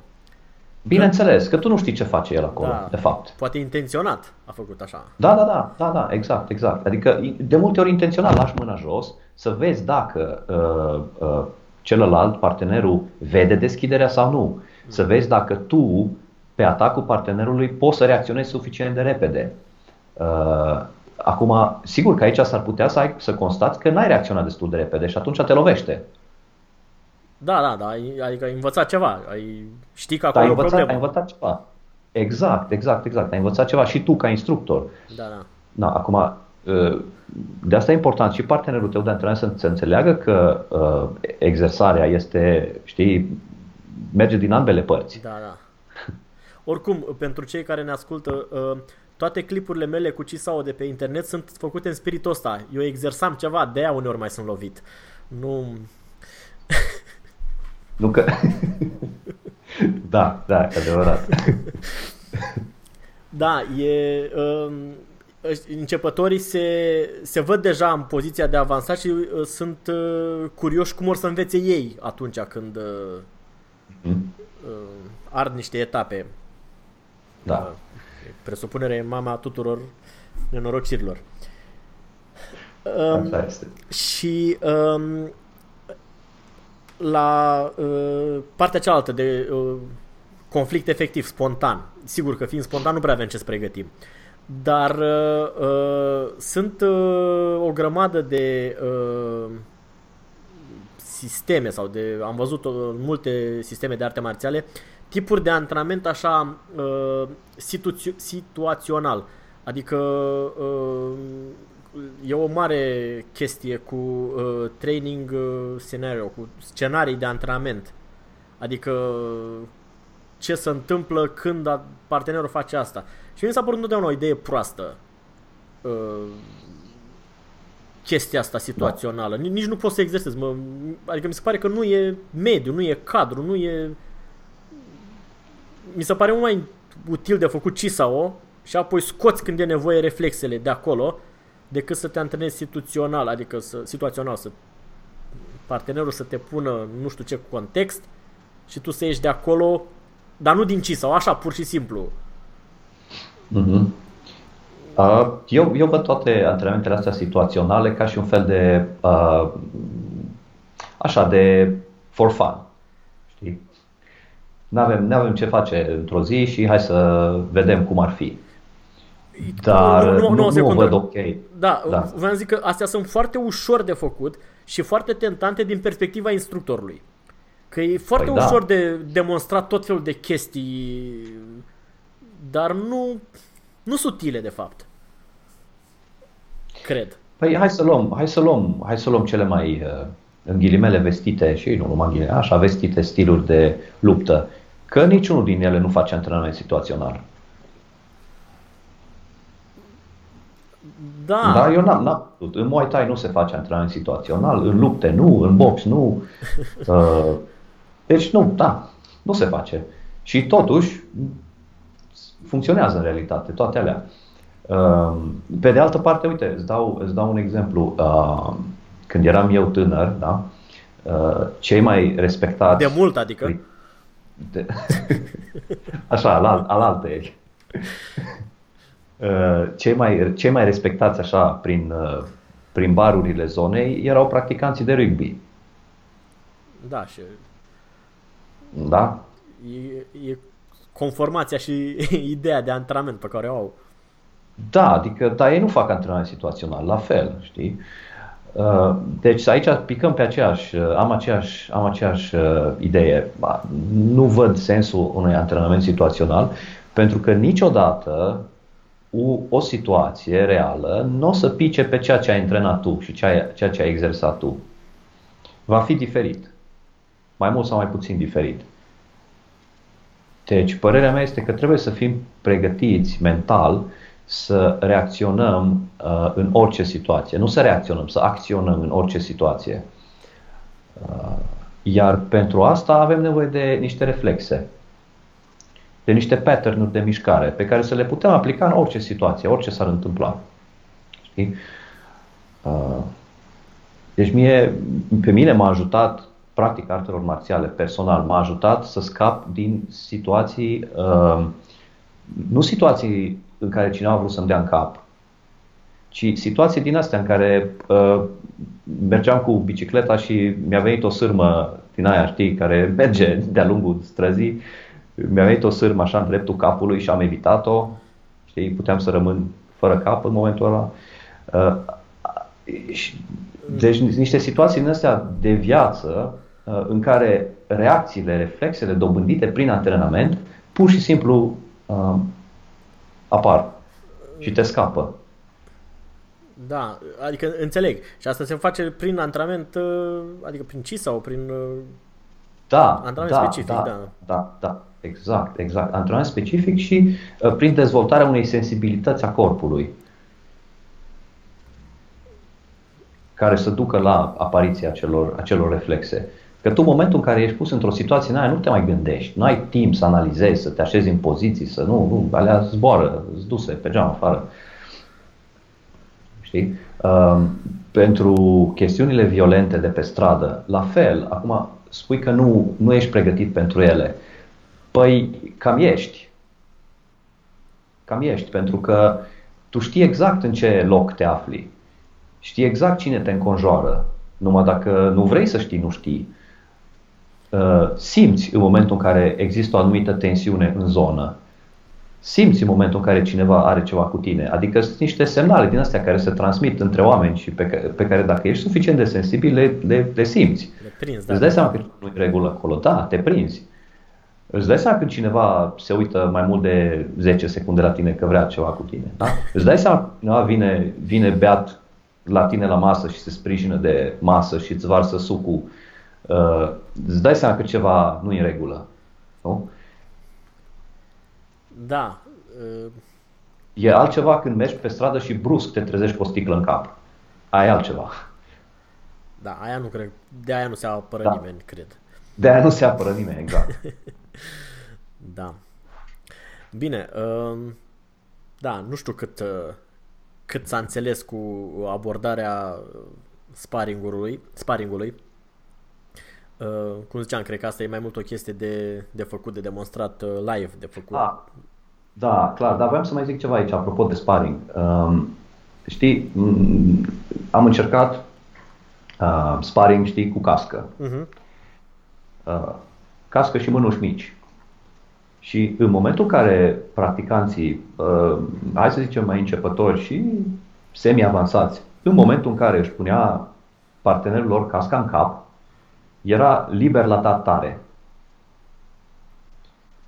Bineînțeles, că tu nu știi ce face el acolo, Da. de fapt. Poate intenționat a făcut așa. Da, da, da, da, da, exact, exact. Adică de multe ori intenționat lași mâna jos să vezi dacă uh, uh, celălalt, partenerul, vede deschiderea sau nu. Să vezi dacă tu, pe atacul partenerului, poți să reacționezi suficient de repede. Uh, acum, sigur că aici s-ar putea să, ai, să constați că n-ai reacționat destul de repede și atunci te lovește. Da, da, da, ai- adică ai învățat ceva, ai, știi că Dar acolo ai e o învățat, ai problemă. învățat ceva. Exact, exact, exact. Ai învățat ceva și tu ca instructor. Da, da. Da, acum, uh, de asta e important și partenerul tău de antrenament să, să înțeleagă că uh, exersarea este, știi, merge din ambele părți. Da, da. Oricum, pentru cei care ne ascultă, uh, toate clipurile mele cu Cisao de pe internet sunt făcute în spiritul ăsta. Eu exersam ceva, de aia uneori mai sunt lovit. Nu... [laughs] Nu că... [laughs] da, da, e adevărat. Da, e... Um, ăști- începătorii se, se văd deja în poziția de avansat și uh, sunt uh, curioși cum or să învețe ei atunci când uh, Mhm. uh, ard niște etape. Da. Presupunere e mama tuturor nenorocirilor. Um, Așa este. și um, la uh, partea cealaltă de uh, conflict efectiv, spontan. Sigur că fiind spontan nu prea avem ce să pregătim. Dar uh, uh, sunt uh, o grămadă de uh, sisteme sau de am văzut uh, multe sisteme de arte marțiale tipuri de antrenament așa uh, situ- situațional. Adică uh, e o mare chestie cu uh, training uh, scenario, cu scenarii de antrenament. Adică ce se întâmplă când a- partenerul face asta. Și mi s-a părut întotdeauna o idee proastă. Uh, chestia asta situațională. Nici, nici nu poți să exersezi. Mă, adică mi se pare că nu e mediu, nu e cadru, nu e... Mi se pare mult mai util de făcut CISAO și apoi scoți când e nevoie reflexele de acolo decât să te antrenezi situațional, adică să, situațional, să partenerul să te pună nu știu ce context și tu să ieși de acolo, dar nu din CISAO, așa, pur și simplu. Mhm. Uh, Eu, eu văd toate antrenamentele astea situaționale ca și un fel de, uh, așa, de for fun. Știi? N-avem, n-avem ce face într-o zi și hai să vedem cum ar fi. Dar Nu, nu, nu, o nu, nu secundă. văd ok. Da, Da. da. vreau să zic că astea sunt foarte ușor de făcut și foarte tentante din perspectiva instructorului. Că e foarte Păi da. ușor de demonstrat tot felul de chestii, dar nu, nu sutile de fapt. Cred. Păi hai să luăm, hai să luăm, hai să luăm cele mai uh, în ghilimele vestite și nu numai în ghilimele, așa vestite stiluri de luptă, că niciunul din ele nu face antrenament situațional. Da, Da, eu n-am, n-am putut. În Muay Thai nu se face antrenament situațional, în lupte nu, în box nu. [laughs] Uh, Deci nu, da, nu se face. Și totuși funcționează în realitate toate alea. Uh, Pe de altă parte, uite, îți dau, îți dau un exemplu. Uh, Când eram eu tânăr, da, uh, cei mai respectați de mult adică. de... [laughs] Așa, al, al altei. [laughs] Uh, Cei mai, cei mai respectați așa prin, uh, prin barurile zonei erau practicanții de rugby. Da, și Da? e, e conformația și [laughs] ideea de antrenament pe care o au. Da, adică, dar ei nu fac antrenament situațional, la fel, știi? Uh, Deci aici picăm pe aceeași, uh, am aceeași, am aceeași uh, idee. Ba, Nu văd sensul unui antrenament situațional, pentru că niciodată o, o situație reală nu o să pice pe ceea ce ai antrenat tu și ceea, ceea ce ai exersat tu. Va fi diferit. Mai mult sau mai puțin diferit. Deci, părerea mea este că trebuie să fim pregătiți mental să reacționăm uh, în orice situație. Nu să reacționăm, să acționăm în orice situație. Uh, iar pentru asta avem nevoie de niște reflexe. De niște pattern de mișcare pe care să le putem aplica în orice situație, orice s-ar întâmpla. Știi? Uh, deci mie, pe mine m-a ajutat practic artelor marțiale personal, m-a ajutat să scap din situații, uh, nu situații în care cineva a vrut să-mi dea în cap, ci situații din astea în care uh, mergeam cu bicicleta și mi-a venit o sârmă din aia, știi, care merge de-a lungul străzii, mi-a venit o sârmă așa în dreptul capului și am evitat-o, știi, puteam să rămân fără cap în momentul ăla. Uh, deci niște situații din astea de viață uh, în care reacțiile, reflexele dobândite prin antrenament pur și simplu uh, apar și te scapă. Da, adică înțeleg. Și asta se face prin antrenament, uh, adică prin CI sau prin da, antrenament da, specific. Da, da, da, da, exact, exact. Antrenament specific și uh, prin dezvoltarea unei sensibilități a corpului. care să ducă la apariția acelor, acelor reflexe. Că tu în momentul în care ești pus într-o situație în aia nu te mai gândești, nu ai timp să analizezi, să te așezi în poziții, să nu, nu, alea zboară, îți duse pe geam afară. Știi? Uh, pentru chestiunile violente de pe stradă, la fel, acum spui că nu, nu ești pregătit pentru ele. Păi cam ești. Cam ești, pentru că tu știi exact în ce loc te afli. Știi exact cine te înconjoară. Numai dacă nu vrei să știi, nu știi. Uh, simți în momentul în care există o anumită tensiune în zonă. Simți în momentul în care cineva are ceva cu tine. Adică sunt niște semnale din astea care se transmit între oameni și pe care, pe care dacă ești suficient de sensibil, le, le, le simți. Le prinzi, da. Îți dai seama că nu e regulă acolo. Da, te prinzi. Îți dai seama când cineva se uită mai mult de 10 secunde la tine că vrea ceva cu tine. Da? Îți dai seama că cineva vine, vine beat la tine la masă și se sprijină de masă și îți varsă sucul, uh, îți dai seama că ceva nu e în regulă. Nu? Da. Uh... E altceva când mergi pe stradă și brusc te trezești cu o sticlă în cap. Aia e altceva. Da, aia nu cred. De aia nu se apără da. nimeni, cred. De aia nu se apără nimeni, exact. [laughs] da. Bine, uh, da, nu știu cât, uh, cât s-a înțeles cu abordarea sparingului, sparingului. Uh, cum ziceam, cred că asta e mai mult o chestie de, de făcut, de demonstrat uh, live, de făcut. Da, da, clar, dar vreau să mai zic ceva aici, apropo de sparing. Uh, știi, am încercat uh, sparring, știi, cu cască. Uh-huh. Uh, cască și mânuși mici. Și în momentul în care practicanții, uh, hai să zicem mai începători și semi-avansați, în momentul în care își punea partenerul lor casca în cap, era liber la tare.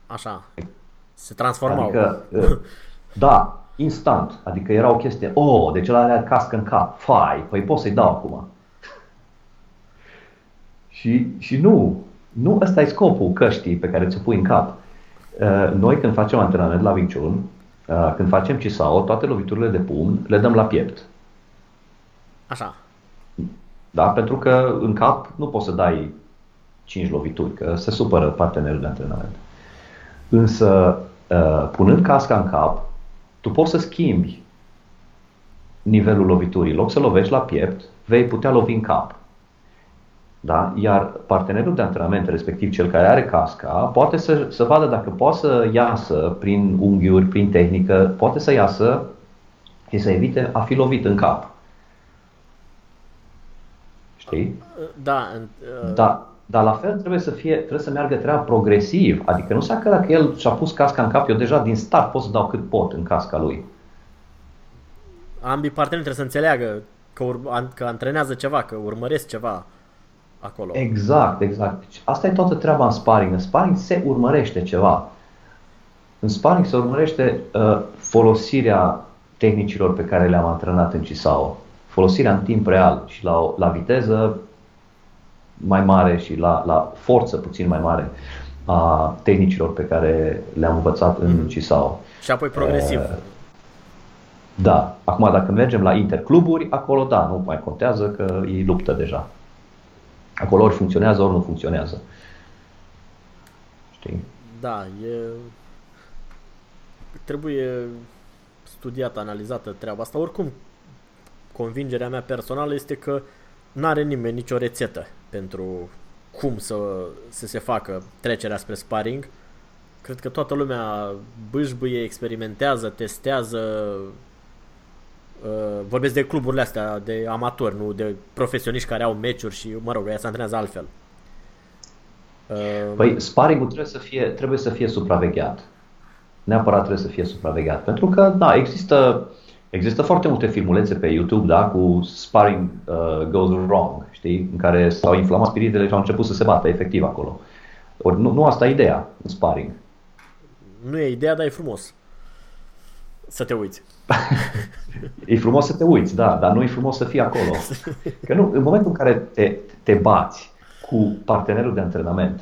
Așa. Se transformau. Adică, uh, da, instant. Adică era o chestie, oh, deci ăla are cască în cap, fai, păi pot să-i dau acum. [laughs] și, și nu, nu ăsta e scopul căștii pe care ți-o pui în cap. Uh, noi când facem antrenament la Wing Chun, uh, când facem Chisao, toate loviturile de pumn le dăm la piept. Așa. Da? Pentru că în cap nu poți să dai 5 lovituri, că se supără partenerul de antrenament. Însă, uh, punând casca în cap, tu poți să schimbi nivelul loviturii. În loc să lovești la piept, vei putea lovi în cap. Da? Iar partenerul de antrenament, respectiv cel care are casca, poate să, să vadă dacă poate să iasă prin unghiuri, prin tehnică, poate să iasă și să evite a fi lovit în cap. Știi? Da. Uh... da. Dar la fel trebuie să fie, trebuie să meargă treaba progresiv. Adică nu înseamnă că dacă el și-a pus casca în cap, eu deja din start pot să dau cât pot în casca lui. Ambii parteneri trebuie să înțeleagă că, ur- că antrenează ceva, că urmăresc ceva acolo. Exact, exact. Deci asta e toată treaba în sparring. În sparring se urmărește ceva. În sparring se urmărește uh, folosirea tehnicilor pe care le-am antrenat în Cisao. Folosirea în timp real și la, la viteză mai mare și la, la forță puțin mai mare a tehnicilor pe care le-am învățat în mm. Cisao. Și apoi progresiv. Uh, da. Acum, dacă mergem la intercluburi, acolo da, nu mai contează că e luptă deja. Acolo ori funcționează, ori nu funcționează. Știi? Da, e... trebuie studiată, analizată treaba asta. Oricum, convingerea mea personală este că nu are nimeni nicio rețetă pentru cum să, să se facă trecerea spre sparring. Cred că toată lumea bâșbâie, experimentează, testează. Uh, vorbesc de cluburile astea de amatori, nu de profesioniști care au meciuri și, mă rog, ea se antrenează altfel. Uh, păi sparring trebuie să fie, trebuie să fie supravegheat. Neapărat trebuie să fie supravegheat. Pentru că, da, există, există foarte multe filmulețe pe YouTube, da, cu sparring uh, goes wrong, știi, în care s-au inflamat spiritele și au început să se bată efectiv acolo. Ori nu, nu asta e ideea în sparring. Nu e ideea, dar e frumos să te uiți. [laughs] e frumos să te uiți, da, dar nu e frumos să fii acolo. Că nu, în momentul în care te, te bați cu partenerul de antrenament,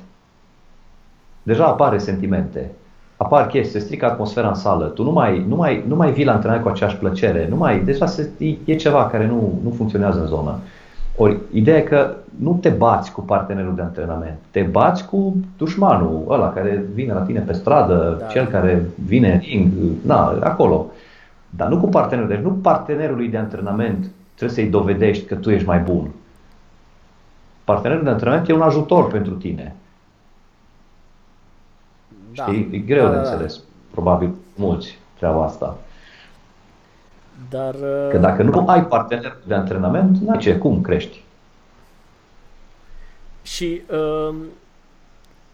deja apare sentimente, apar chestii, se strică atmosfera în sală, tu nu mai, nu mai, nu mai vii la antrenament cu aceeași plăcere, nu mai, deja se, e ceva care nu, nu funcționează în zonă. Ori, ideea e că nu te bați cu partenerul de antrenament, te bați cu dușmanul ăla care vine la tine pe stradă, da. cel care vine în ring, na, acolo. Dar nu cu partenerul, deci nu partenerului de antrenament trebuie să-i dovedești că tu ești mai bun. Partenerul de antrenament e un ajutor pentru tine. Da. Știi? E greu da, de da, da. înțeles, da. probabil mulți, treaba asta. Dar, Că dacă nu ai partener de antrenament, n-ai ce, cum crești? Și uh,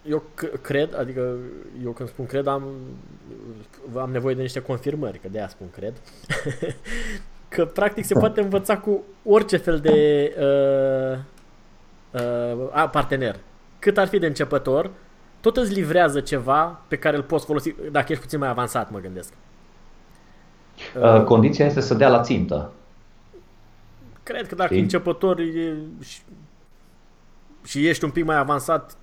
eu cred, adică eu când spun cred am, am nevoie de niște confirmări, că de aia spun cred, [laughs] că practic se poate învăța cu orice fel de uh, uh, partener. Cât ar fi de începător, tot îți livrează ceva pe care îl poți folosi dacă ești puțin mai avansat, mă gândesc. Uh, condiția este să dea la țintă. Cred că dacă Știi? începător e, și, și ești un pic mai avansat,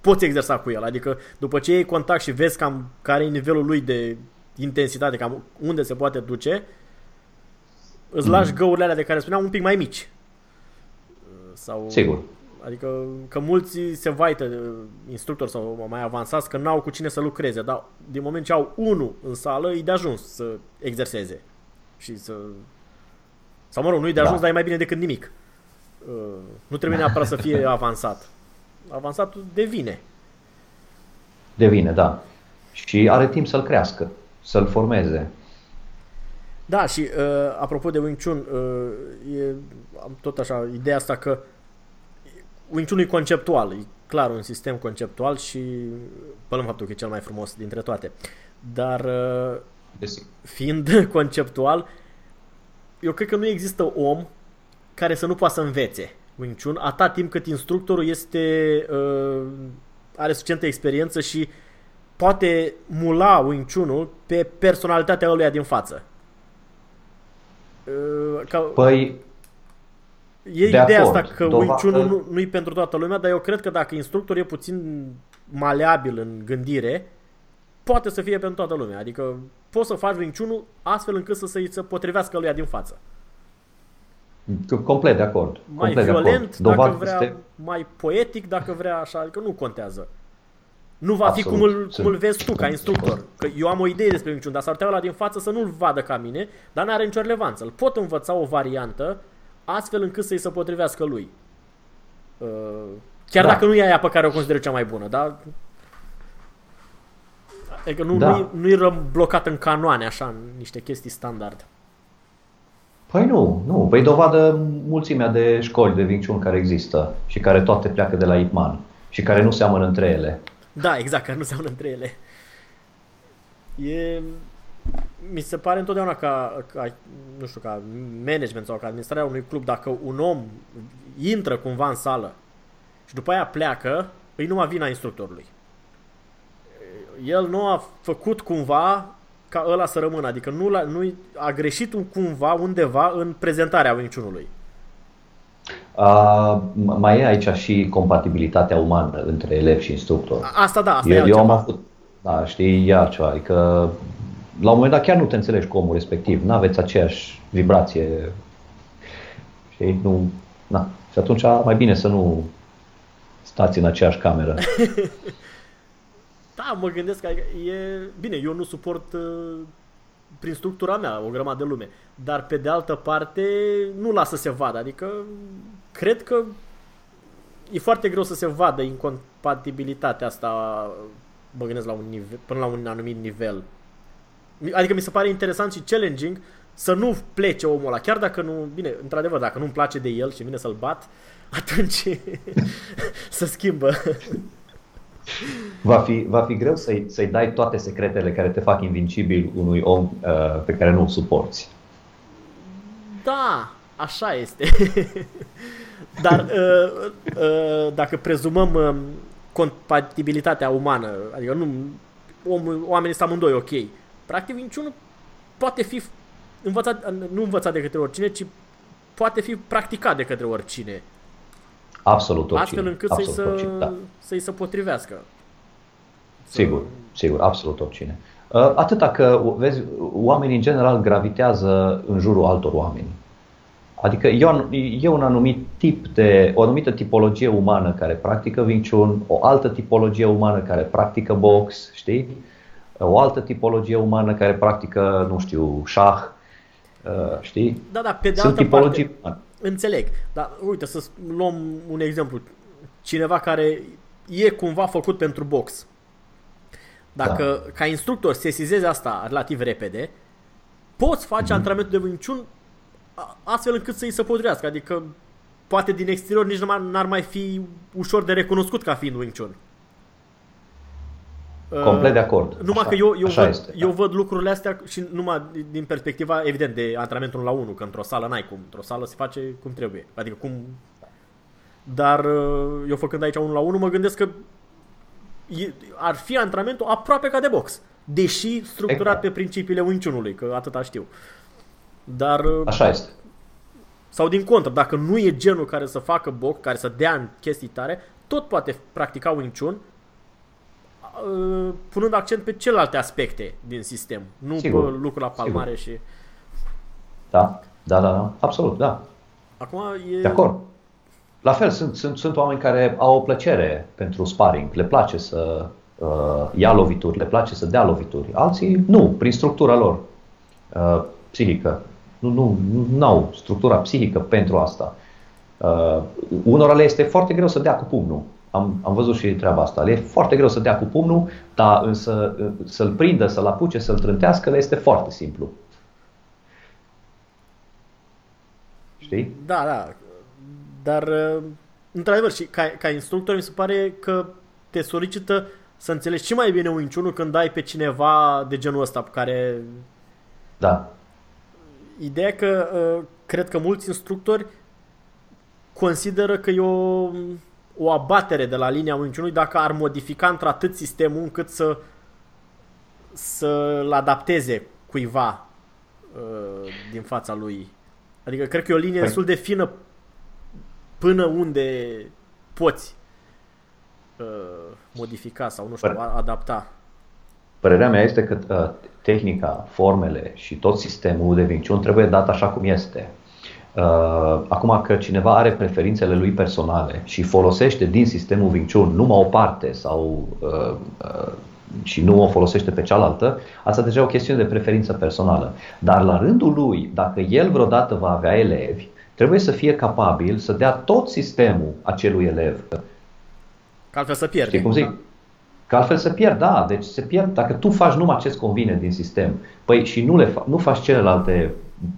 poți exersa cu el. Adică după ce iei contact și vezi cam care e nivelul lui de intensitate, cam unde se poate duce, îți lași mm. găurile alea de care spuneam un pic mai mici. Sau, Sigur. Adică că mulți se vaită instructori sau mai avansați că n-au cu cine să lucreze, dar din moment ce au unul în sală, e de ajuns să exerseze. Și să... Sau mă rog, nu e de ajuns, da. dar e mai bine decât nimic. Uh, nu trebuie neapărat să fie [laughs] avansat. Avansatul devine. Devine, da. Și are timp să-l crească, să-l formeze. Da, și uh, apropo de Wing Chun, uh, e tot așa, ideea asta că Wing Chun e conceptual, e clar un sistem conceptual și pe lângă faptul că e cel mai frumos dintre toate. Dar uh, fiind [laughs] conceptual, eu cred că nu există om care să nu poată să învețe Wing Chun atât timp cât instructorul este uh, are suficientă experiență și poate mula Wing Chun-ul pe personalitatea ăluia din față. Uh, ca... Păi, E de ideea acord. asta că Wing Chun nu, nu e pentru toată lumea, dar eu cred că dacă instructorul e puțin maleabil în gândire, poate să fie pentru toată lumea. Adică poți să faci Wing Chun astfel încât să se potrivească lui din față. Complet de acord. Mai Complet violent, de acord. dacă vrea, este... mai poetic, dacă vrea așa, adică nu contează. Nu va Absolut. fi cum îl, cum îl vezi tu ca instructor. Că eu am o idee despre Wing Chun, dar s-ar putea la din față să nu-l vadă ca mine, dar n-are nicio relevanță. Îl pot învăța o variantă astfel încât să-i se potrivească lui. Uh, chiar da. dacă nu e aia pe care o consider cea mai bună, dar Adică nu, da. nu, nu e blocat în canoane, așa, în niște chestii standard. Păi nu, nu. Păi dovadă mulțimea de școli de Wing Chun care există și care toate pleacă de la Ip Man și care nu seamănă între ele. Da, exact, care nu seamănă între ele. E, mi se pare întotdeauna ca, ca, nu știu, ca management sau ca administrarea unui club, dacă un om intră cumva în sală și după aia pleacă, îi numai vina instructorului. El nu a făcut cumva ca ăla să rămână, adică nu, la, nu a greșit un, cumva undeva în prezentarea niciunului. Uh, mai e aici și compatibilitatea umană între elev și instructor. Asta da, asta eu, eu am avut, da, știi, iar ceva, adică la un moment dat chiar nu te înțelegi cu omul respectiv, nu aveți aceeași vibrație. Știi? Nu, na. Și atunci mai bine să nu stați în aceeași cameră. [laughs] Da, mă gândesc că e... Bine, eu nu suport uh, prin structura mea o grămadă de lume, dar pe de altă parte nu lasă să se vadă, adică cred că e foarte greu să se vadă incompatibilitatea asta, mă gândesc la un nivel, până la un anumit nivel. Adică mi se pare interesant și challenging să nu plece omul ăla, chiar dacă nu, bine, într-adevăr, dacă nu-mi place de el și vine să-l bat, [laughs] atunci [laughs] să schimbă. Va fi, va fi greu să-i, să-i dai toate secretele care te fac invincibil unui om uh, pe care nu-l suporți. Da, așa este. [laughs] Dar uh, uh, dacă prezumăm uh, compatibilitatea umană, adică nu, om, oamenii sunt amândoi ok, practic niciunul poate fi învățat, nu învățat de către oricine, ci poate fi practicat de către oricine. Absolut oricine. Astfel încât absolut să-i, oricine, să, da. să-i se potrivească. Sigur, sigur, absolut oricine. Uh, Atâta că, vezi, oamenii în general gravitează în jurul altor oameni. Adică e un, e un anumit tip de, o anumită tipologie umană care practică vinciun, o altă tipologie umană care practică box, știi? O altă tipologie umană care practică, nu știu, șah, uh, știi? Da, da, pe de Sunt altă tipologii parte, înțeleg. Dar uite, să luăm un exemplu. Cineva care e cumva făcut pentru box. Dacă da. ca instructor sesizezi asta relativ repede, poți face mm-hmm. antrenamentul de vinciun astfel încât să-i se potrivească. Adică poate din exterior nici n-ar mai fi ușor de recunoscut ca fiind Wing Chun. Complet de acord. Numai așa, că eu, eu, văd, este, eu văd lucrurile astea și numai din perspectiva, evident, de antrenamentul la 1, că într-o sală n-ai cum. Într-o sală se face cum trebuie. Adică cum... Dar eu făcând aici 1 la 1 mă gândesc că e, ar fi antrenamentul aproape ca de box. Deși structurat exact. pe principiile Wing Chun-ului, că atâta știu. Dar... Așa este. Sau din contră, dacă nu e genul care să facă box, care să dea în chestii tare, tot poate practica Wing Chun punând accent pe celelalte aspecte din sistem, nu Sigur. pe lucruri la palmare Sigur. și... Da, da, da, da, absolut, da. Acum e... De acord. La fel, sunt, sunt, sunt oameni care au o plăcere pentru sparring, le place să uh, ia lovituri, le place să dea lovituri. Alții nu, prin structura lor uh, psihică. Nu, nu, nu au structura psihică pentru asta. Uh, unora le este foarte greu să dea cu pumnul. Am, am văzut și treaba asta. Le e foarte greu să dea cu pumnul, dar însă să-l prindă, să-l apuce, să-l trântească, le este foarte simplu. Știi? Da, da. Dar, într-adevăr, și ca, ca instructor mi se pare că te solicită să înțelegi și mai bine un Chun când ai pe cineva de genul ăsta care... Da. Ideea că cred că mulți instructori consideră că e o o abatere de la linia minciunului dacă ar modifica într-atât sistemul încât să să-l adapteze cuiva uh, din fața lui. Adică cred că e o linie păi. destul de fină până unde poți uh, modifica sau nu știu, Păi- adapta. Părerea mea este că uh, tehnica, formele și tot sistemul de vinciun trebuie dat așa cum este. Uh, acum că cineva are preferințele lui personale și folosește din sistemul Wing Chun numai o parte sau uh, uh, și nu o folosește pe cealaltă, asta deja e o chestiune de preferință personală. Dar la rândul lui, dacă el vreodată va avea elevi, trebuie să fie capabil să dea tot sistemul acelui elev. Ca altfel să pierde. Știi cum zic? Că altfel se pierd, da, deci se pierd. Dacă tu faci numai ce-ți convine din sistem, păi și nu, le fa- nu faci celelalte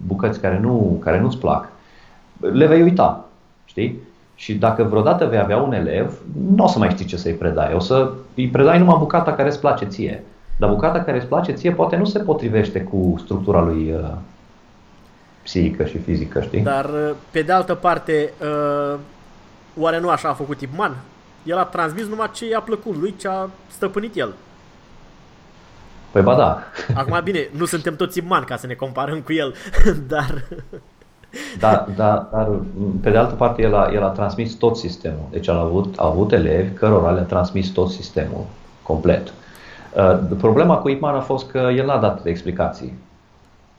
bucăți care, nu, care nu-ți plac, le vei uita, știi? Și dacă vreodată vei avea un elev, nu o să mai știi ce să-i predai. O să îi predai numai bucata care îți place ție. Dar bucata care îți place ție poate nu se potrivește cu structura lui uh, psihică și fizică, știi? Dar, uh, pe de altă parte, uh, oare nu așa a făcut Ipman? El a transmis numai ce i-a plăcut lui, ce a stăpânit el. Păi ba da. Acum, [laughs] bine, nu suntem toți Ipman ca să ne comparăm cu el, [laughs] dar... Da, da, dar pe de altă parte el a, el a transmis tot sistemul. Deci a avut, a avut elevi cărora le-a transmis tot sistemul, complet. Uh, problema cu Ipman a fost că el n-a dat explicații.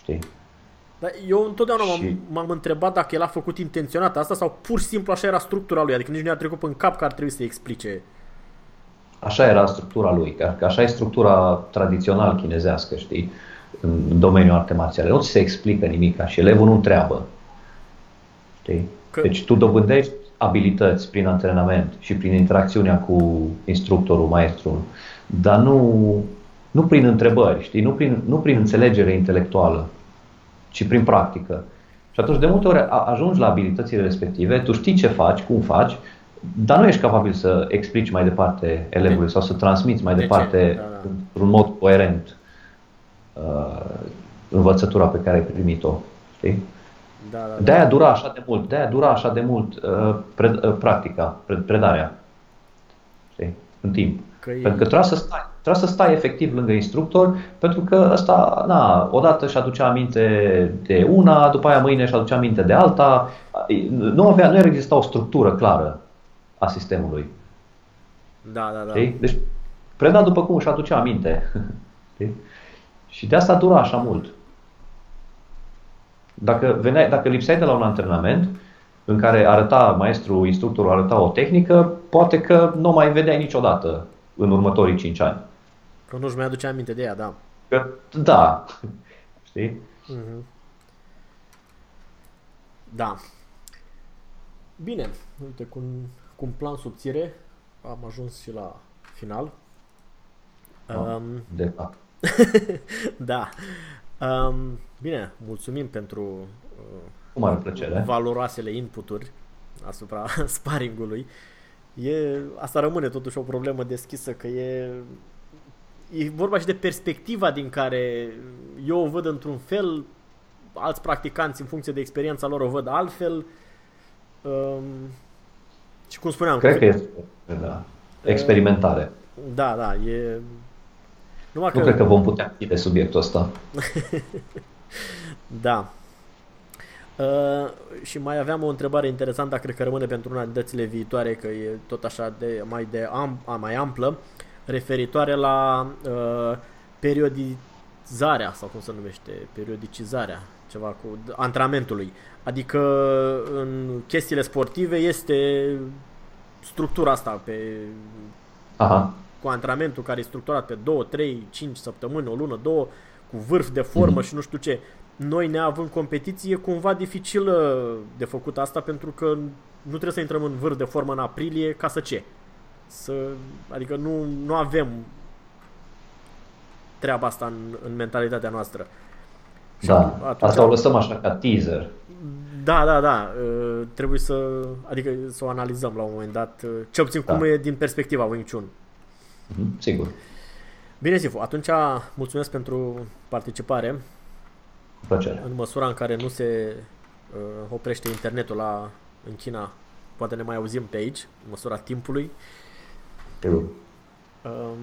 Știi? Dar eu întotdeauna și... m-am, m-am întrebat dacă el a făcut intenționat asta sau pur și simplu așa era structura lui, adică nici nu i-a trecut în cap că ar trebui să explice. Așa era structura lui, că așa e structura tradițional chinezească, știi, în domeniul arte marțiale. Nu ți se explică nimic și elevul nu întreabă. Știi? Că... Deci tu dobândești abilități prin antrenament și prin interacțiunea cu instructorul, maestrul, dar nu, nu prin întrebări, știi? Nu, prin, nu prin înțelegere intelectuală, ci prin practică. Și atunci, de multe ori, ajungi la abilitățile respective, tu știi ce faci, cum faci, dar nu ești capabil să explici mai departe elevului sau să transmiți mai de departe da, da. într-un mod coerent uh, învățătura pe care ai primit-o. Știi? Da, da, da. De-aia dura așa de mult, de-aia dura așa de mult uh, pred, uh, practica, pred, predarea. Știi? În timp. Că pentru că trebuie să stai, trebuie să stai efectiv lângă instructor, pentru că ăsta, na, odată și aducea aminte de una, după aia mâine și aducea aminte de alta. Nu avea, nu exista o structură clară a sistemului. Da, da, da. Știi? Deci preda după cum își aducea aminte. [laughs] Știi? Și de asta dura așa mult. Dacă, veneai, dacă lipseai de la un antrenament în care arăta maestru, instructorul arăta o tehnică, poate că nu mai vedeai niciodată în următorii 5 ani. Că nu-și mai aduce aminte de ea, da. Că, da. [laughs] Știi? Mm-hmm. Da. Bine, uite, cu un, cu un plan subțire am ajuns și la final. Oh, um, de fapt. [laughs] da. Um, bine, mulțumim pentru uh, mare plăcere. valoroasele inputuri asupra [laughs] sparingului. E, asta rămâne totuși o problemă deschisă, că e, e vorba și de perspectiva din care eu o văd într-un fel, alți practicanți în funcție de experiența lor o văd altfel. Um, și cum spuneam... Cred că este, da. Experimentare. Da, da, e numai nu că... cred că vom putea de subiectul ăsta. [laughs] da. Uh, și mai aveam o întrebare interesantă, cred că rămâne pentru una din dățile viitoare, că e tot așa de mai, de am, mai amplă, referitoare la uh, periodizarea, sau cum se numește, periodicizarea, ceva cu antrenamentului. Adică în chestiile sportive este structura asta pe Aha cu antrenamentul care e structurat pe 2, 3, 5 săptămâni, o lună, două, cu vârf de formă mm-hmm. și nu știu ce. Noi ne având competiție, e cumva dificil de făcut asta pentru că nu trebuie să intrăm în vârf de formă în aprilie ca să ce? Să, adică nu, nu avem treaba asta în, în mentalitatea noastră. Da, atunci, asta o lăsăm așa ca teaser. Da, da, da. Uh, trebuie să, adică să o analizăm la un moment dat, uh, cel puțin da. cum e din perspectiva Wing Chun. Mhm, sigur. Bine, Sifu, atunci mulțumesc pentru participare. Plăcere. În măsura în care nu se uh, oprește internetul la, în China, poate ne mai auzim pe aici, în măsura timpului. Sigur. Um,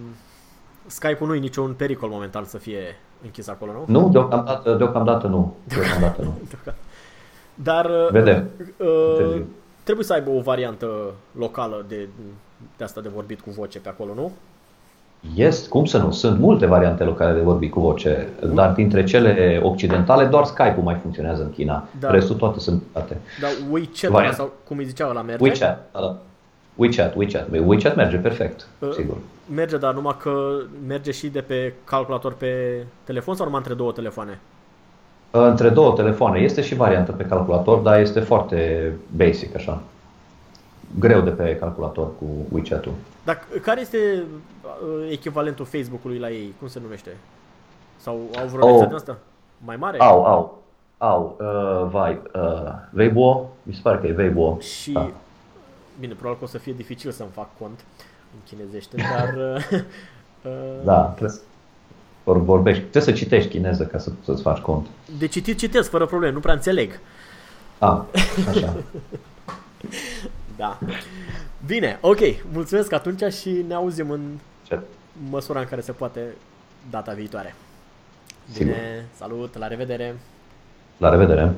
Skype-ul nu e niciun pericol momentan să fie închis acolo, nu? Nu, deocamdată, deocamdată nu. Deocamdată nu. [laughs] Dar uh, Vedem. Uh, trebuie să aibă o variantă locală de, de asta de vorbit cu voce pe acolo, nu? Este, cum să nu? Sunt multe variante locale de vorbit cu voce, dar dintre cele occidentale doar Skype-ul mai funcționează în China. Da. Restul toate sunt date. Da, WeChat Variant. sau cum îi zicea la merge? WeChat, da, da. WeChat, WeChat. WeChat merge perfect, uh, sigur. Merge, dar numai că merge și de pe calculator pe telefon sau numai între două telefoane? Între două telefoane. Este și variantă pe calculator, dar este foarte basic așa. Greu de pe calculator cu WeChat-ul. Dar care este uh, echivalentul Facebook-ului la ei? Cum se numește? Sau au vreo oh. din asta? Mai mare? Au, au. Au, uh, vai, uh, Weibo, mi se pare că e Weibo. Și, da. Bine, probabil că o să fie dificil să-mi fac cont în chinezește, dar... [laughs] Uh, uh, da, trebuie vorbești, trebuie să citești chineză ca să, să-ți faci cont. De citit citesc fără probleme, nu prea înțeleg. A, așa. [laughs] da. Bine, ok, mulțumesc atunci și ne auzim în Ce? măsura în care se poate data viitoare. Bine, Sigur. salut, la revedere! La revedere!